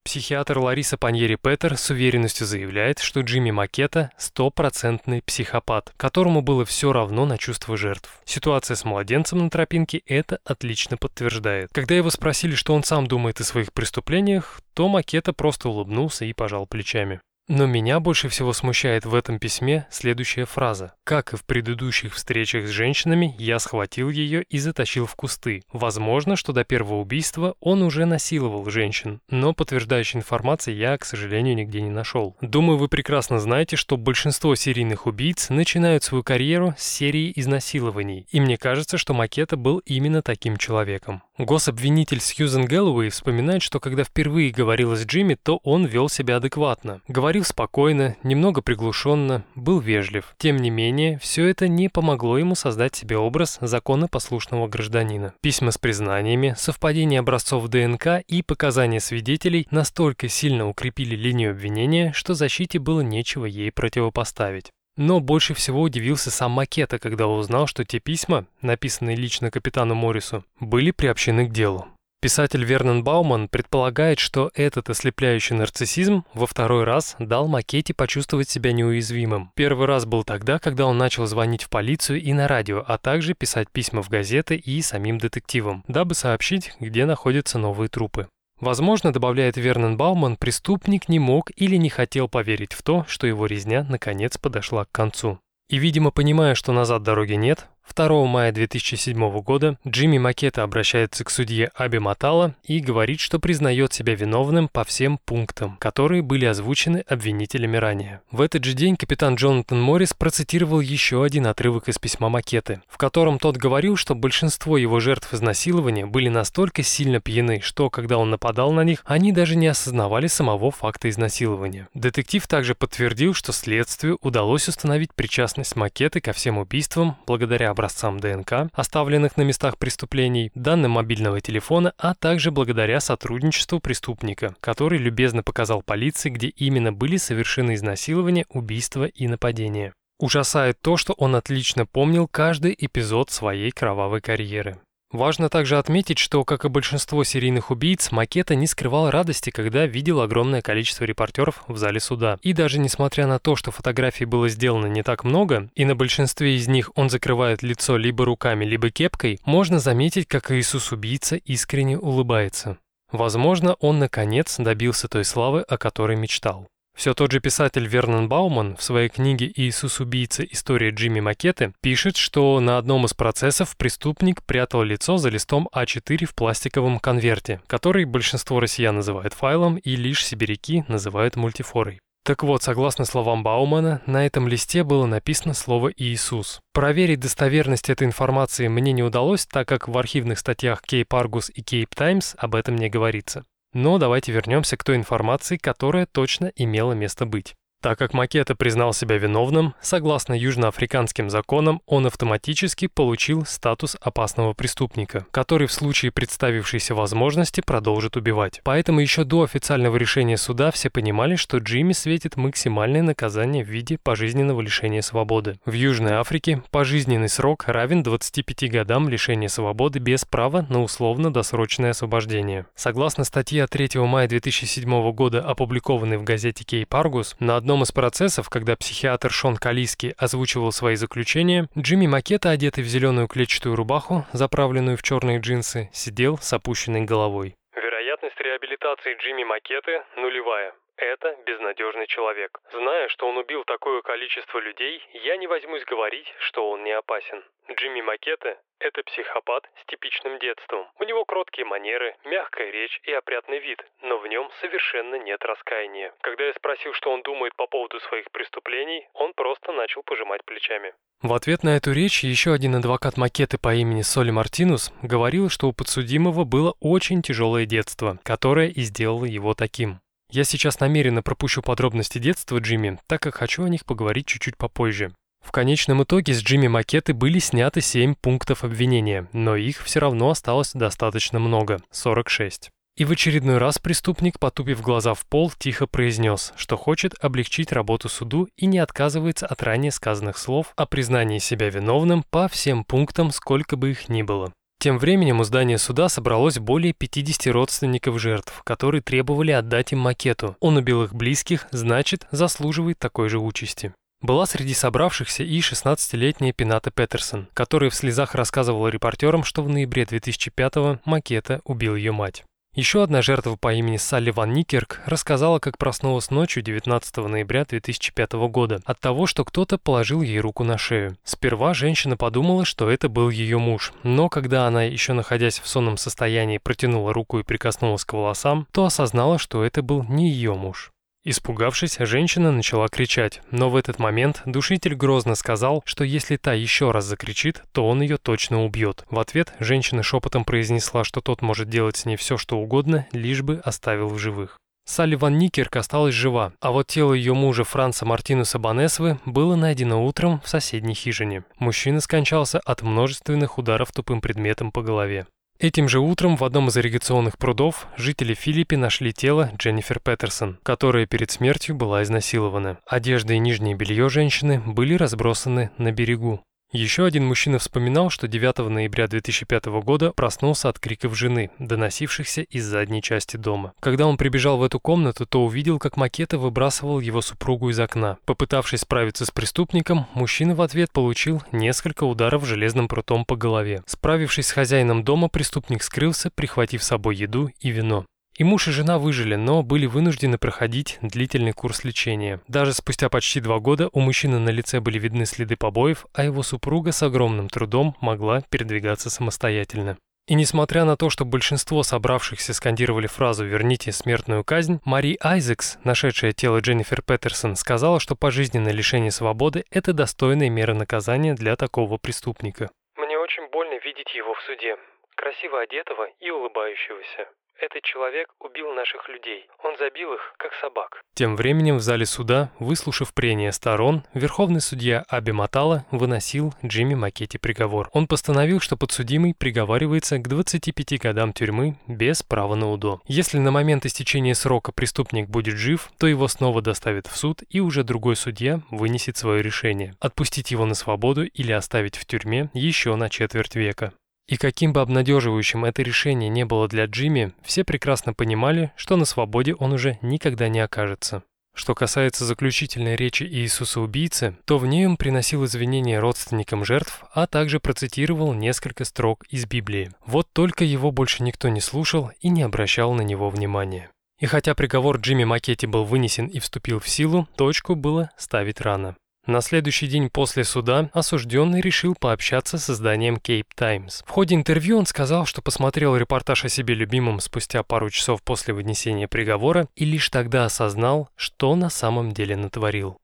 Психиатр Лариса Паньери-Петер с уверенностью заявляет, что Джимми Макета – стопроцентный психопат, которому было все равно на чувства жертв. Ситуация с младенцем на тропинке это отлично подтверждает. Когда его спросили, что он сам думает о своих преступлениях, то Макета просто улыбнулся и пожал плечами. Но меня больше всего смущает в этом письме следующая фраза. Как и в предыдущих встречах с женщинами, я схватил ее и затащил в кусты. Возможно, что до первого убийства он уже насиловал женщин, но подтверждающей информации я, к сожалению, нигде не нашел. Думаю, вы прекрасно знаете, что большинство серийных убийц начинают свою карьеру с серии изнасилований, и мне кажется, что Макета был именно таким человеком. Гособвинитель Сьюзен Гэллоуэй вспоминает, что когда впервые говорила с Джимми, то он вел себя адекватно. Говорил спокойно, немного приглушенно, был вежлив. Тем не менее, все это не помогло ему создать себе образ законопослушного гражданина. Письма с признаниями, совпадение образцов ДНК и показания свидетелей настолько сильно укрепили линию обвинения, что защите было нечего ей противопоставить. Но больше всего удивился сам Макета, когда узнал, что те письма, написанные лично капитану Моррису, были приобщены к делу. Писатель Вернон Бауман предполагает, что этот ослепляющий нарциссизм во второй раз дал Макете почувствовать себя неуязвимым. Первый раз был тогда, когда он начал звонить в полицию и на радио, а также писать письма в газеты и самим детективам, дабы сообщить, где находятся новые трупы. Возможно, добавляет Вернон Бауман, преступник не мог или не хотел поверить в то, что его резня наконец подошла к концу. И, видимо, понимая, что назад дороги нет, 2 мая 2007 года Джимми Макета обращается к судье Аби Матала и говорит, что признает себя виновным по всем пунктам, которые были озвучены обвинителями ранее. В этот же день капитан Джонатан Моррис процитировал еще один отрывок из письма Макеты, в котором тот говорил, что большинство его жертв изнасилования были настолько сильно пьяны, что, когда он нападал на них, они даже не осознавали самого факта изнасилования. Детектив также подтвердил, что следствию удалось установить причастность Макеты ко всем убийствам благодаря образцам ДНК, оставленных на местах преступлений, данным мобильного телефона, а также благодаря сотрудничеству преступника, который любезно показал полиции, где именно были совершены изнасилования, убийства и нападения. Ужасает то, что он отлично помнил каждый эпизод своей кровавой карьеры. Важно также отметить, что, как и большинство серийных убийц, Макета не скрывал радости, когда видел огромное количество репортеров в зале суда. И даже несмотря на то, что фотографий было сделано не так много, и на большинстве из них он закрывает лицо либо руками, либо кепкой, можно заметить, как Иисус-убийца искренне улыбается. Возможно, он наконец добился той славы, о которой мечтал. Все тот же писатель Вернон Бауман в своей книге «Иисус-убийца. История Джимми Макеты» пишет, что на одном из процессов преступник прятал лицо за листом А4 в пластиковом конверте, который большинство россиян называют файлом и лишь сибиряки называют мультифорой. Так вот, согласно словам Баумана, на этом листе было написано слово «Иисус». Проверить достоверность этой информации мне не удалось, так как в архивных статьях Cape Argus и Cape Times об этом не говорится. Но давайте вернемся к той информации, которая точно имела место быть. Так как Макета признал себя виновным, согласно южноафриканским законам, он автоматически получил статус опасного преступника, который в случае представившейся возможности продолжит убивать. Поэтому еще до официального решения суда все понимали, что Джимми светит максимальное наказание в виде пожизненного лишения свободы. В Южной Африке пожизненный срок равен 25 годам лишения свободы без права на условно-досрочное освобождение. Согласно статье от 3 мая 2007 года, опубликованной в газете Кейп Аргус, на одном одном из процессов, когда психиатр Шон Калиски озвучивал свои заключения, Джимми Макета, одетый в зеленую клетчатую рубаху, заправленную в черные джинсы, сидел с опущенной головой. Вероятность реабилитации Джимми Макеты нулевая. Это безнадежный человек. Зная, что он убил такое количество людей, я не возьмусь говорить, что он не опасен. Джимми Макете – это психопат с типичным детством. У него кроткие манеры, мягкая речь и опрятный вид, но в нем совершенно нет раскаяния. Когда я спросил, что он думает по поводу своих преступлений, он просто начал пожимать плечами. В ответ на эту речь еще один адвокат Макеты по имени Соли Мартинус говорил, что у подсудимого было очень тяжелое детство, которое и сделало его таким. Я сейчас намеренно пропущу подробности детства Джимми, так как хочу о них поговорить чуть-чуть попозже. В конечном итоге с Джимми Макеты были сняты 7 пунктов обвинения, но их все равно осталось достаточно много – 46. И в очередной раз преступник, потупив глаза в пол, тихо произнес, что хочет облегчить работу суду и не отказывается от ранее сказанных слов о признании себя виновным по всем пунктам, сколько бы их ни было. Тем временем у здания суда собралось более 50 родственников жертв, которые требовали отдать им макету. Он убил их близких, значит, заслуживает такой же участи. Была среди собравшихся и 16-летняя Пината Петерсон, которая в слезах рассказывала репортерам, что в ноябре 2005-го Макета убил ее мать. Еще одна жертва по имени Салли Ван Никерк рассказала, как проснулась ночью 19 ноября 2005 года от того, что кто-то положил ей руку на шею. Сперва женщина подумала, что это был ее муж, но когда она, еще находясь в сонном состоянии, протянула руку и прикоснулась к волосам, то осознала, что это был не ее муж. Испугавшись, женщина начала кричать, но в этот момент душитель грозно сказал, что если та еще раз закричит, то он ее точно убьет. В ответ женщина шепотом произнесла, что тот может делать с ней все, что угодно, лишь бы оставил в живых. Салли Ван Никерк осталась жива, а вот тело ее мужа Франца Мартинуса Банесвы было найдено утром в соседней хижине. Мужчина скончался от множественных ударов тупым предметом по голове. Этим же утром в одном из ирригационных прудов жители Филиппи нашли тело Дженнифер Петерсон, которая перед смертью была изнасилована. Одежда и нижнее белье женщины были разбросаны на берегу. Еще один мужчина вспоминал, что 9 ноября 2005 года проснулся от криков жены, доносившихся из задней части дома. Когда он прибежал в эту комнату, то увидел, как Макета выбрасывал его супругу из окна. Попытавшись справиться с преступником, мужчина в ответ получил несколько ударов железным прутом по голове. Справившись с хозяином дома, преступник скрылся, прихватив с собой еду и вино. И муж и жена выжили, но были вынуждены проходить длительный курс лечения. Даже спустя почти два года у мужчины на лице были видны следы побоев, а его супруга с огромным трудом могла передвигаться самостоятельно. И несмотря на то, что большинство собравшихся скандировали фразу «верните смертную казнь», Мари Айзекс, нашедшая тело Дженнифер Петерсон, сказала, что пожизненное лишение свободы – это достойная мера наказания для такого преступника. «Мне очень больно видеть его в суде, красиво одетого и улыбающегося. Этот человек убил наших людей. Он забил их, как собак. Тем временем в зале суда, выслушав прения сторон, верховный судья Аби Матала выносил Джимми Макете приговор. Он постановил, что подсудимый приговаривается к 25 годам тюрьмы без права на УДО. Если на момент истечения срока преступник будет жив, то его снова доставят в суд, и уже другой судья вынесет свое решение – отпустить его на свободу или оставить в тюрьме еще на четверть века. И каким бы обнадеживающим это решение не было для Джимми, все прекрасно понимали, что на свободе он уже никогда не окажется. Что касается заключительной речи Иисуса-убийцы, то в ней он приносил извинения родственникам жертв, а также процитировал несколько строк из Библии. Вот только его больше никто не слушал и не обращал на него внимания. И хотя приговор Джимми Макетти был вынесен и вступил в силу, точку было ставить рано. На следующий день после суда осужденный решил пообщаться с изданием Cape Times. В ходе интервью он сказал, что посмотрел репортаж о себе любимом спустя пару часов после вынесения приговора и лишь тогда осознал, что на самом деле натворил.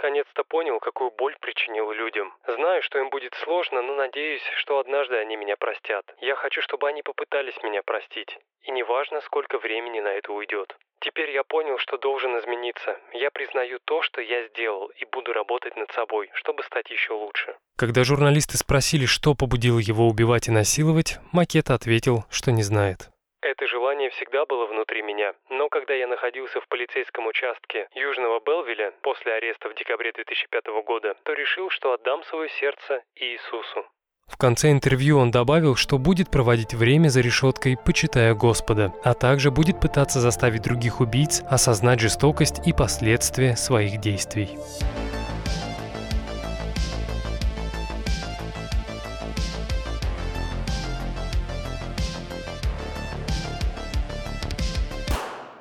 Наконец-то понял, какую боль причинил людям. Знаю, что им будет сложно, но надеюсь, что однажды они меня простят. Я хочу, чтобы они попытались меня простить. И неважно, сколько времени на это уйдет. Теперь я понял, что должен измениться. Я признаю то, что я сделал, и буду работать над собой, чтобы стать еще лучше. Когда журналисты спросили, что побудило его убивать и насиловать, Макет ответил, что не знает. Это желание всегда было внутри меня, но когда я находился в полицейском участке Южного Белвиля после ареста в декабре 2005 года, то решил, что отдам свое сердце Иисусу. В конце интервью он добавил, что будет проводить время за решеткой, почитая Господа, а также будет пытаться заставить других убийц осознать жестокость и последствия своих действий.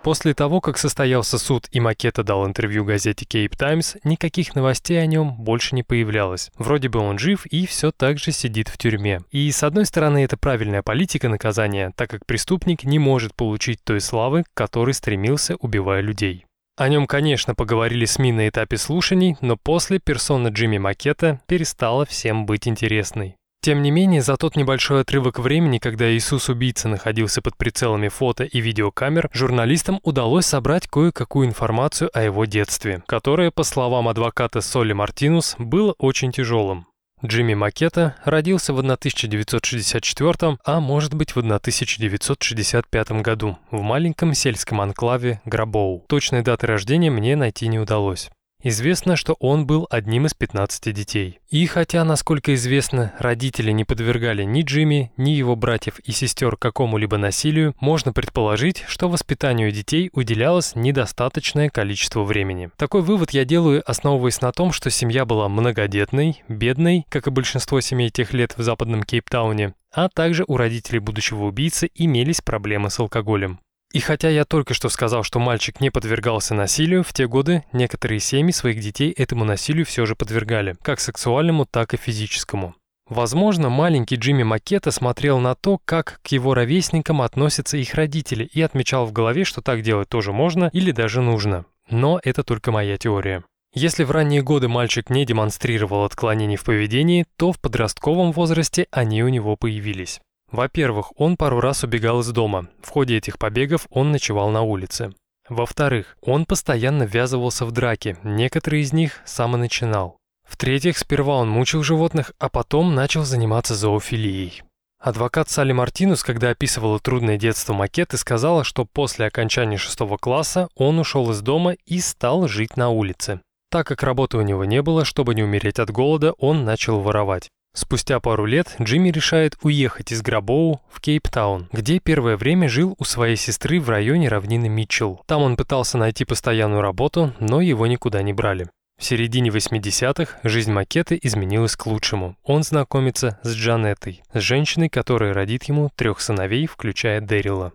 После того, как состоялся суд и Макета дал интервью газете Cape Times, никаких новостей о нем больше не появлялось. Вроде бы он жив и все так же сидит в тюрьме. И с одной стороны это правильная политика наказания, так как преступник не может получить той славы, к которой стремился, убивая людей. О нем, конечно, поговорили СМИ на этапе слушаний, но после персона Джимми Макета перестала всем быть интересной. Тем не менее, за тот небольшой отрывок времени, когда Иисус-убийца находился под прицелами фото и видеокамер, журналистам удалось собрать кое-какую информацию о его детстве, которое, по словам адвоката Соли Мартинус, было очень тяжелым. Джимми Макета родился в 1964, а может быть в 1965 году в маленьком сельском анклаве Грабоу. Точной даты рождения мне найти не удалось. Известно, что он был одним из 15 детей. И хотя, насколько известно, родители не подвергали ни Джимми, ни его братьев и сестер какому-либо насилию, можно предположить, что воспитанию детей уделялось недостаточное количество времени. Такой вывод я делаю, основываясь на том, что семья была многодетной, бедной, как и большинство семей тех лет в западном Кейптауне, а также у родителей будущего убийцы имелись проблемы с алкоголем. И хотя я только что сказал, что мальчик не подвергался насилию, в те годы некоторые семьи своих детей этому насилию все же подвергали, как сексуальному, так и физическому. Возможно, маленький Джимми Макета смотрел на то, как к его ровесникам относятся их родители и отмечал в голове, что так делать тоже можно или даже нужно. Но это только моя теория. Если в ранние годы мальчик не демонстрировал отклонений в поведении, то в подростковом возрасте они у него появились. Во-первых, он пару раз убегал из дома. В ходе этих побегов он ночевал на улице. Во-вторых, он постоянно ввязывался в драки, некоторые из них сам и начинал. В-третьих, сперва он мучил животных, а потом начал заниматься зоофилией. Адвокат Салли Мартинус, когда описывала трудное детство макеты, сказала, что после окончания шестого класса он ушел из дома и стал жить на улице. Так как работы у него не было, чтобы не умереть от голода, он начал воровать. Спустя пару лет Джимми решает уехать из Грабоу в Кейптаун, где первое время жил у своей сестры в районе равнины Митчелл. Там он пытался найти постоянную работу, но его никуда не брали. В середине 80-х жизнь Макеты изменилась к лучшему. Он знакомится с Джанеттой, с женщиной, которая родит ему трех сыновей, включая Дэрила.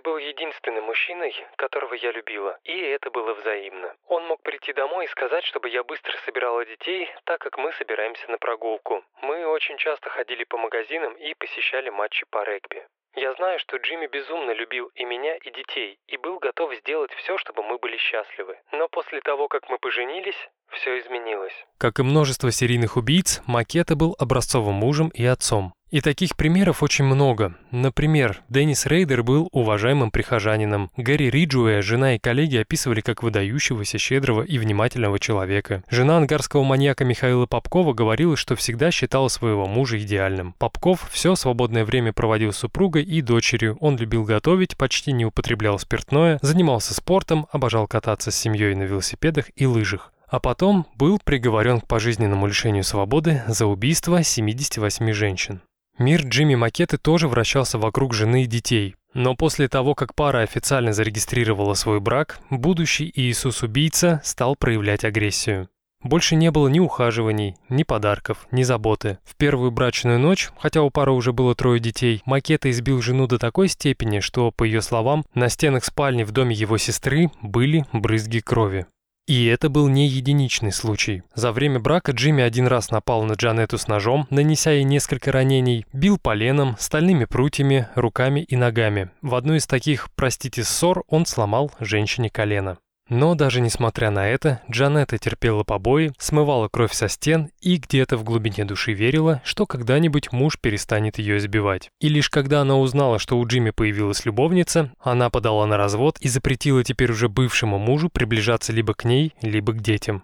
Джимми был единственным мужчиной, которого я любила, и это было взаимно. Он мог прийти домой и сказать, чтобы я быстро собирала детей, так как мы собираемся на прогулку. Мы очень часто ходили по магазинам и посещали матчи по регби. Я знаю, что Джимми безумно любил и меня, и детей, и был готов сделать все, чтобы мы были счастливы. Но после того, как мы поженились, все изменилось. Как и множество серийных убийц, Макета был образцовым мужем и отцом. И таких примеров очень много. Например, Деннис Рейдер был уважаемым прихожанином. Гэри Риджуэ, жена и коллеги описывали как выдающегося, щедрого и внимательного человека. Жена ангарского маньяка Михаила Попкова говорила, что всегда считала своего мужа идеальным. Попков все свободное время проводил с супругой и дочерью. Он любил готовить, почти не употреблял спиртное, занимался спортом, обожал кататься с семьей на велосипедах и лыжах а потом был приговорен к пожизненному лишению свободы за убийство 78 женщин. Мир Джимми Макеты тоже вращался вокруг жены и детей. Но после того, как пара официально зарегистрировала свой брак, будущий Иисус-убийца стал проявлять агрессию. Больше не было ни ухаживаний, ни подарков, ни заботы. В первую брачную ночь, хотя у пары уже было трое детей, Макета избил жену до такой степени, что, по ее словам, на стенах спальни в доме его сестры были брызги крови. И это был не единичный случай. За время брака Джимми один раз напал на Джанетту с ножом, нанеся ей несколько ранений, бил поленом, стальными прутьями, руками и ногами. В одну из таких, простите, ссор он сломал женщине колено. Но даже несмотря на это, Джанетта терпела побои, смывала кровь со стен и где-то в глубине души верила, что когда-нибудь муж перестанет ее избивать. И лишь когда она узнала, что у Джимми появилась любовница, она подала на развод и запретила теперь уже бывшему мужу приближаться либо к ней, либо к детям.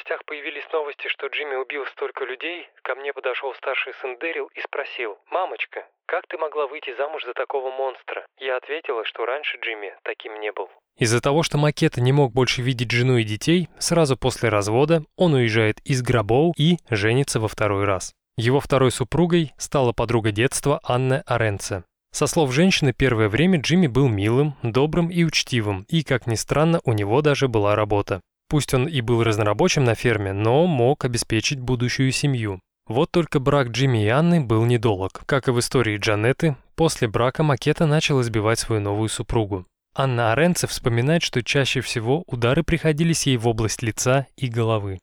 Новостях появились новости, что Джимми убил столько людей, ко мне подошел старший сын Дэрил и спросил, «Мамочка, как ты могла выйти замуж за такого монстра?» Я ответила, что раньше Джимми таким не был. Из-за того, что Макета не мог больше видеть жену и детей, сразу после развода он уезжает из Грабоу и женится во второй раз. Его второй супругой стала подруга детства Анна Аренце. Со слов женщины, первое время Джимми был милым, добрым и учтивым, и, как ни странно, у него даже была работа. Пусть он и был разнорабочим на ферме, но мог обеспечить будущую семью. Вот только брак Джимми и Анны был недолг. Как и в истории Джанетты, после брака Макета начал избивать свою новую супругу. Анна Аренце вспоминает, что чаще всего удары приходились ей в область лица и головы.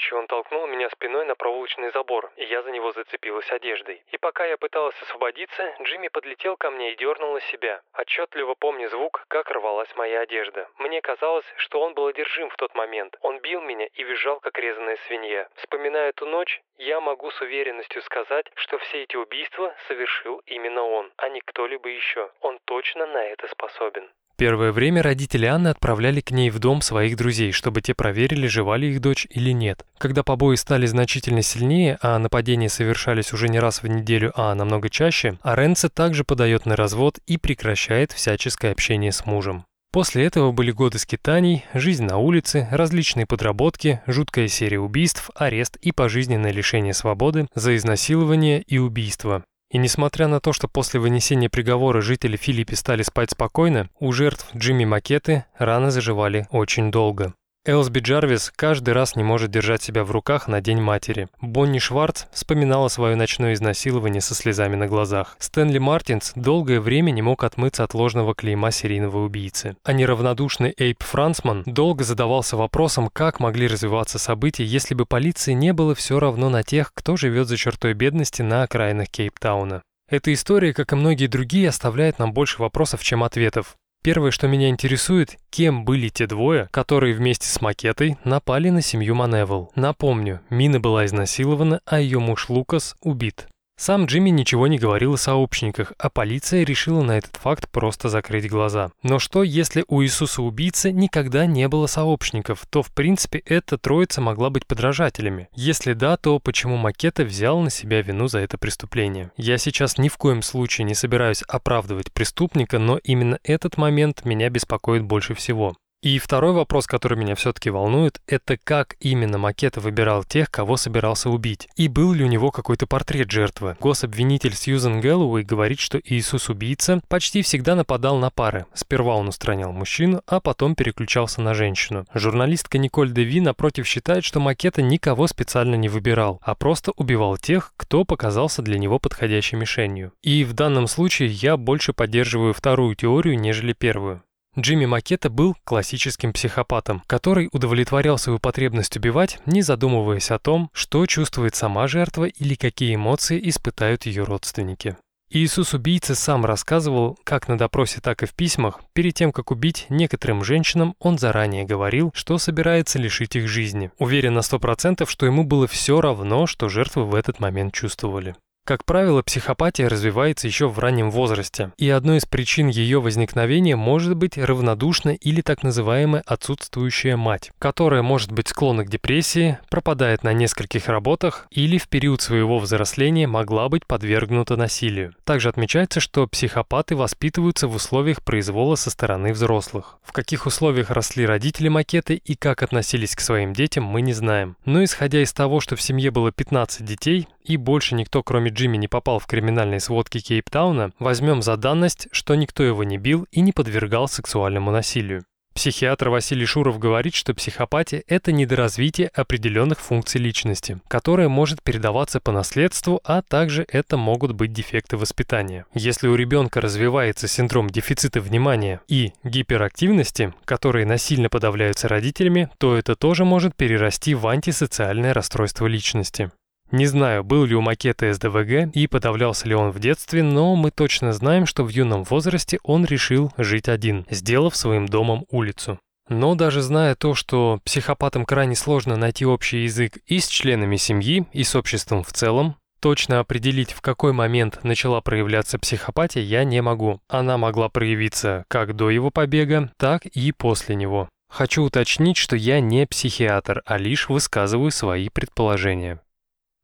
Ночью он толкнул меня спиной на проволочный забор, и я за него зацепилась одеждой. И пока я пыталась освободиться, Джимми подлетел ко мне и дернул на себя. Отчетливо помню звук, как рвалась моя одежда. Мне казалось, что он был одержим в тот момент. Он бил меня и визжал, как резаная свинья. Вспоминая эту ночь, я могу с уверенностью сказать, что все эти убийства совершил именно он, а не кто-либо еще. Он точно на это способен. Первое время родители Анны отправляли к ней в дом своих друзей, чтобы те проверили, жива ли их дочь или нет. Когда побои стали значительно сильнее, а нападения совершались уже не раз в неделю, а намного чаще, Аренце также подает на развод и прекращает всяческое общение с мужем. После этого были годы скитаний, жизнь на улице, различные подработки, жуткая серия убийств, арест и пожизненное лишение свободы за изнасилование и убийство. И несмотря на то, что после вынесения приговора жители Филиппи стали спать спокойно, у жертв Джимми Макеты раны заживали очень долго. Элсби Джарвис каждый раз не может держать себя в руках на День матери. Бонни Шварц вспоминала свое ночное изнасилование со слезами на глазах. Стэнли Мартинс долгое время не мог отмыться от ложного клейма серийного убийцы. А неравнодушный Эйп Франсман долго задавался вопросом, как могли развиваться события, если бы полиции не было все равно на тех, кто живет за чертой бедности на окраинах Кейптауна. Эта история, как и многие другие, оставляет нам больше вопросов, чем ответов. Первое, что меня интересует, кем были те двое, которые вместе с Макетой напали на семью Маневел. Напомню, Мина была изнасилована, а ее муж Лукас убит. Сам Джимми ничего не говорил о сообщниках, а полиция решила на этот факт просто закрыть глаза. Но что, если у Иисуса-убийцы никогда не было сообщников, то в принципе эта троица могла быть подражателями. Если да, то почему Макета взял на себя вину за это преступление? Я сейчас ни в коем случае не собираюсь оправдывать преступника, но именно этот момент меня беспокоит больше всего. И второй вопрос, который меня все-таки волнует, это как именно Макета выбирал тех, кого собирался убить. И был ли у него какой-то портрет жертвы. Гособвинитель Сьюзен Гэллоуэй говорит, что Иисус-убийца почти всегда нападал на пары. Сперва он устранял мужчину, а потом переключался на женщину. Журналистка Николь Деви, напротив, считает, что Макета никого специально не выбирал, а просто убивал тех, кто показался для него подходящей мишенью. И в данном случае я больше поддерживаю вторую теорию, нежели первую. Джимми Макета был классическим психопатом, который удовлетворял свою потребность убивать, не задумываясь о том, что чувствует сама жертва или какие эмоции испытают ее родственники. Иисус-убийца сам рассказывал, как на допросе, так и в письмах, перед тем, как убить некоторым женщинам, он заранее говорил, что собирается лишить их жизни. Уверен на 100%, что ему было все равно, что жертвы в этот момент чувствовали. Как правило, психопатия развивается еще в раннем возрасте, и одной из причин ее возникновения может быть равнодушная или так называемая отсутствующая мать, которая может быть склонна к депрессии, пропадает на нескольких работах или в период своего взросления могла быть подвергнута насилию. Также отмечается, что психопаты воспитываются в условиях произвола со стороны взрослых. В каких условиях росли родители Макеты и как относились к своим детям, мы не знаем. Но исходя из того, что в семье было 15 детей, и больше никто, кроме Джимми, не попал в криминальные сводки Кейптауна, возьмем за данность, что никто его не бил и не подвергал сексуальному насилию. Психиатр Василий Шуров говорит, что психопатия – это недоразвитие определенных функций личности, которое может передаваться по наследству, а также это могут быть дефекты воспитания. Если у ребенка развивается синдром дефицита внимания и гиперактивности, которые насильно подавляются родителями, то это тоже может перерасти в антисоциальное расстройство личности. Не знаю, был ли у макета СДВГ и подавлялся ли он в детстве, но мы точно знаем, что в юном возрасте он решил жить один, сделав своим домом улицу. Но даже зная то, что психопатам крайне сложно найти общий язык и с членами семьи, и с обществом в целом, точно определить, в какой момент начала проявляться психопатия, я не могу. Она могла проявиться как до его побега, так и после него. Хочу уточнить, что я не психиатр, а лишь высказываю свои предположения.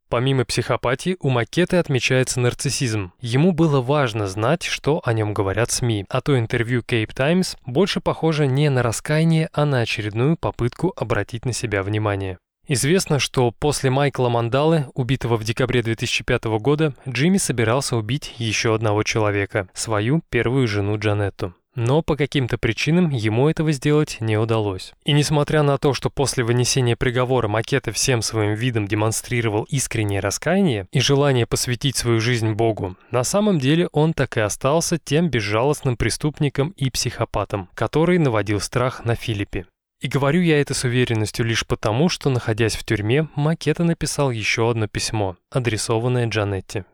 Помимо психопатии, у Макеты отмечается нарциссизм. Ему было важно знать, что о нем говорят СМИ, а то интервью Cape Times больше похоже не на раскаяние, а на очередную попытку обратить на себя внимание. Известно, что после Майкла Мандалы, убитого в декабре 2005 года, Джимми собирался убить еще одного человека, свою первую жену Джанетту. Но по каким-то причинам ему этого сделать не удалось. И несмотря на то, что после вынесения приговора Макета всем своим видом демонстрировал искреннее раскаяние и желание посвятить свою жизнь Богу, на самом деле он так и остался тем безжалостным преступником и психопатом, который наводил страх на Филиппе. И говорю я это с уверенностью лишь потому, что, находясь в тюрьме, Макета написал еще одно письмо, адресованное Джанетте.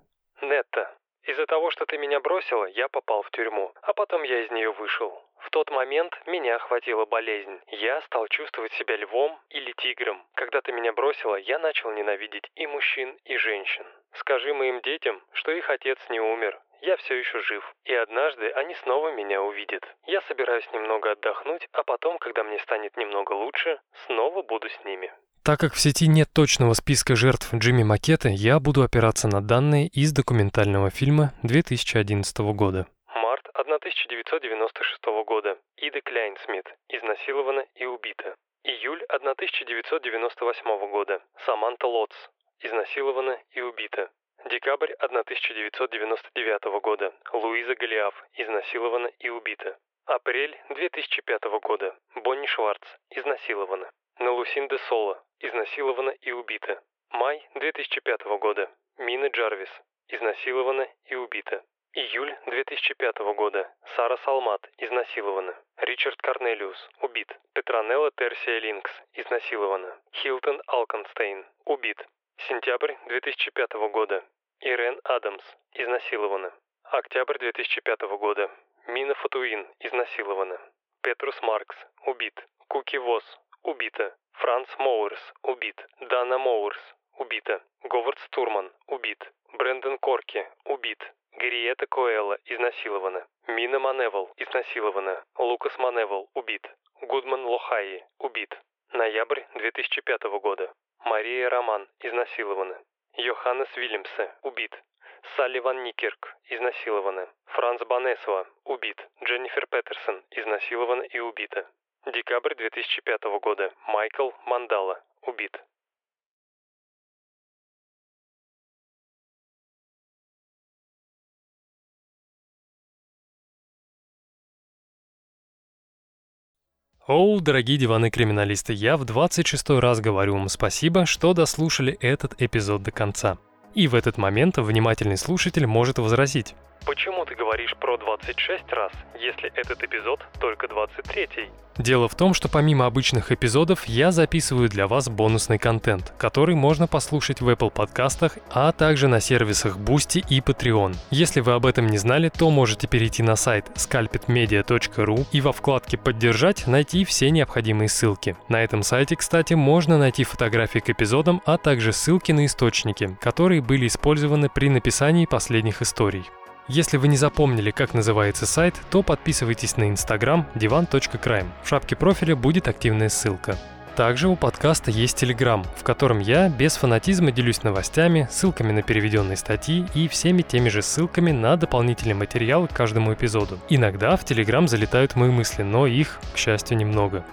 Из-за того, что ты меня бросила, я попал в тюрьму, а потом я из нее вышел. В тот момент меня охватила болезнь. Я стал чувствовать себя львом или тигром. Когда ты меня бросила, я начал ненавидеть и мужчин, и женщин. Скажи моим детям, что их отец не умер. Я все еще жив, и однажды они снова меня увидят. Я собираюсь немного отдохнуть, а потом, когда мне станет немного лучше, снова буду с ними. Так как в сети нет точного списка жертв Джимми Макеты, я буду опираться на данные из документального фильма 2011 года. Март 1996 года. Ида Кляйнсмит. Изнасилована и убита. Июль 1998 года. Саманта Лотс. Изнасилована и убита. Декабрь 1999 года. Луиза Голиаф. Изнасилована и убита. Апрель 2005 года. Бонни Шварц. Изнасилована. Налусинда Соло. Изнасилована и убита. Май 2005 года. Мина Джарвис. Изнасилована и убита. Июль 2005 года. Сара Салмат. Изнасилована. Ричард Корнелиус. Убит. Петронелла Терсия Линкс. Изнасилована. Хилтон Алконстейн. Убит. Сентябрь 2005 года. Ирен Адамс. Изнасилована. Октябрь 2005 года. Мина Фатуин, изнасилована. Петрус Маркс, убит. Куки Вос, убита. Франц Моуэрс, убит. Дана Моуэрс, убита. Говард Стурман, убит. Брэндон Корки, убит. Гриета Коэлла, изнасилована. Мина Маневал, изнасилована. Лукас Маневал, убит. Гудман Лохаи, убит. Ноябрь 2005 года. Мария Роман, изнасилована. Йоханнес Вильямсе, убит. Салли Ван Никерк, изнасилована. Франц Банесова, убит. Дженнифер Петерсон, изнасилована и убита. Декабрь 2005 года. Майкл Мандала, убит. Оу, дорогие диваны-криминалисты, я в 26 раз говорю вам спасибо, что дослушали этот эпизод до конца. И в этот момент внимательный слушатель может возразить. Почему ты говоришь про 26 раз, если этот эпизод только 23? Дело в том, что помимо обычных эпизодов я записываю для вас бонусный контент, который можно послушать в Apple подкастах, а также на сервисах Boosty и Patreon. Если вы об этом не знали, то можете перейти на сайт scalpitmedia.ru и во вкладке «Поддержать» найти все необходимые ссылки. На этом сайте, кстати, можно найти фотографии к эпизодам, а также ссылки на источники, которые были использованы при написании последних историй. Если вы не запомнили, как называется сайт, то подписывайтесь на Instagram divan.crime. В шапке профиля будет активная ссылка. Также у подкаста есть Telegram, в котором я без фанатизма делюсь новостями, ссылками на переведенные статьи и всеми теми же ссылками на дополнительный материал к каждому эпизоду. Иногда в Telegram залетают мои мысли, но их, к счастью, немного.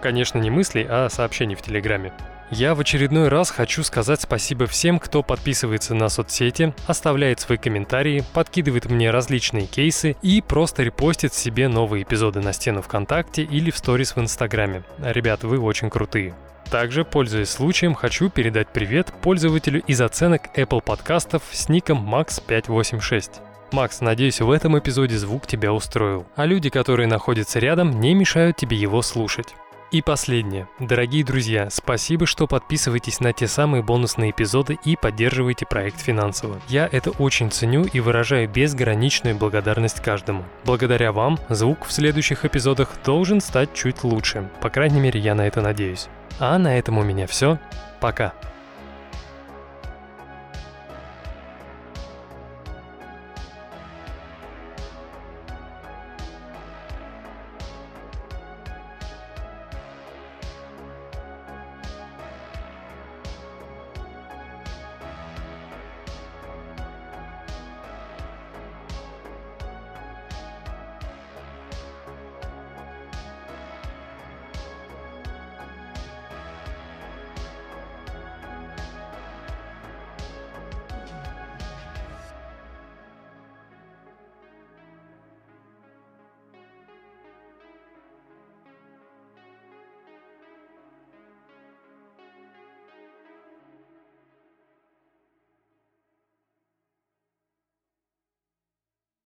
Конечно, не мыслей, а сообщений в Телеграме. Я в очередной раз хочу сказать спасибо всем, кто подписывается на соцсети, оставляет свои комментарии, подкидывает мне различные кейсы и просто репостит себе новые эпизоды на стену ВКонтакте или в сторис в Инстаграме. Ребят, вы очень крутые. Также, пользуясь случаем, хочу передать привет пользователю из оценок Apple подкастов с ником Max586. Макс, надеюсь, в этом эпизоде звук тебя устроил, а люди, которые находятся рядом, не мешают тебе его слушать. И последнее. Дорогие друзья, спасибо, что подписываетесь на те самые бонусные эпизоды и поддерживаете проект финансово. Я это очень ценю и выражаю безграничную благодарность каждому. Благодаря вам звук в следующих эпизодах должен стать чуть лучше. По крайней мере, я на это надеюсь. А на этом у меня все. Пока.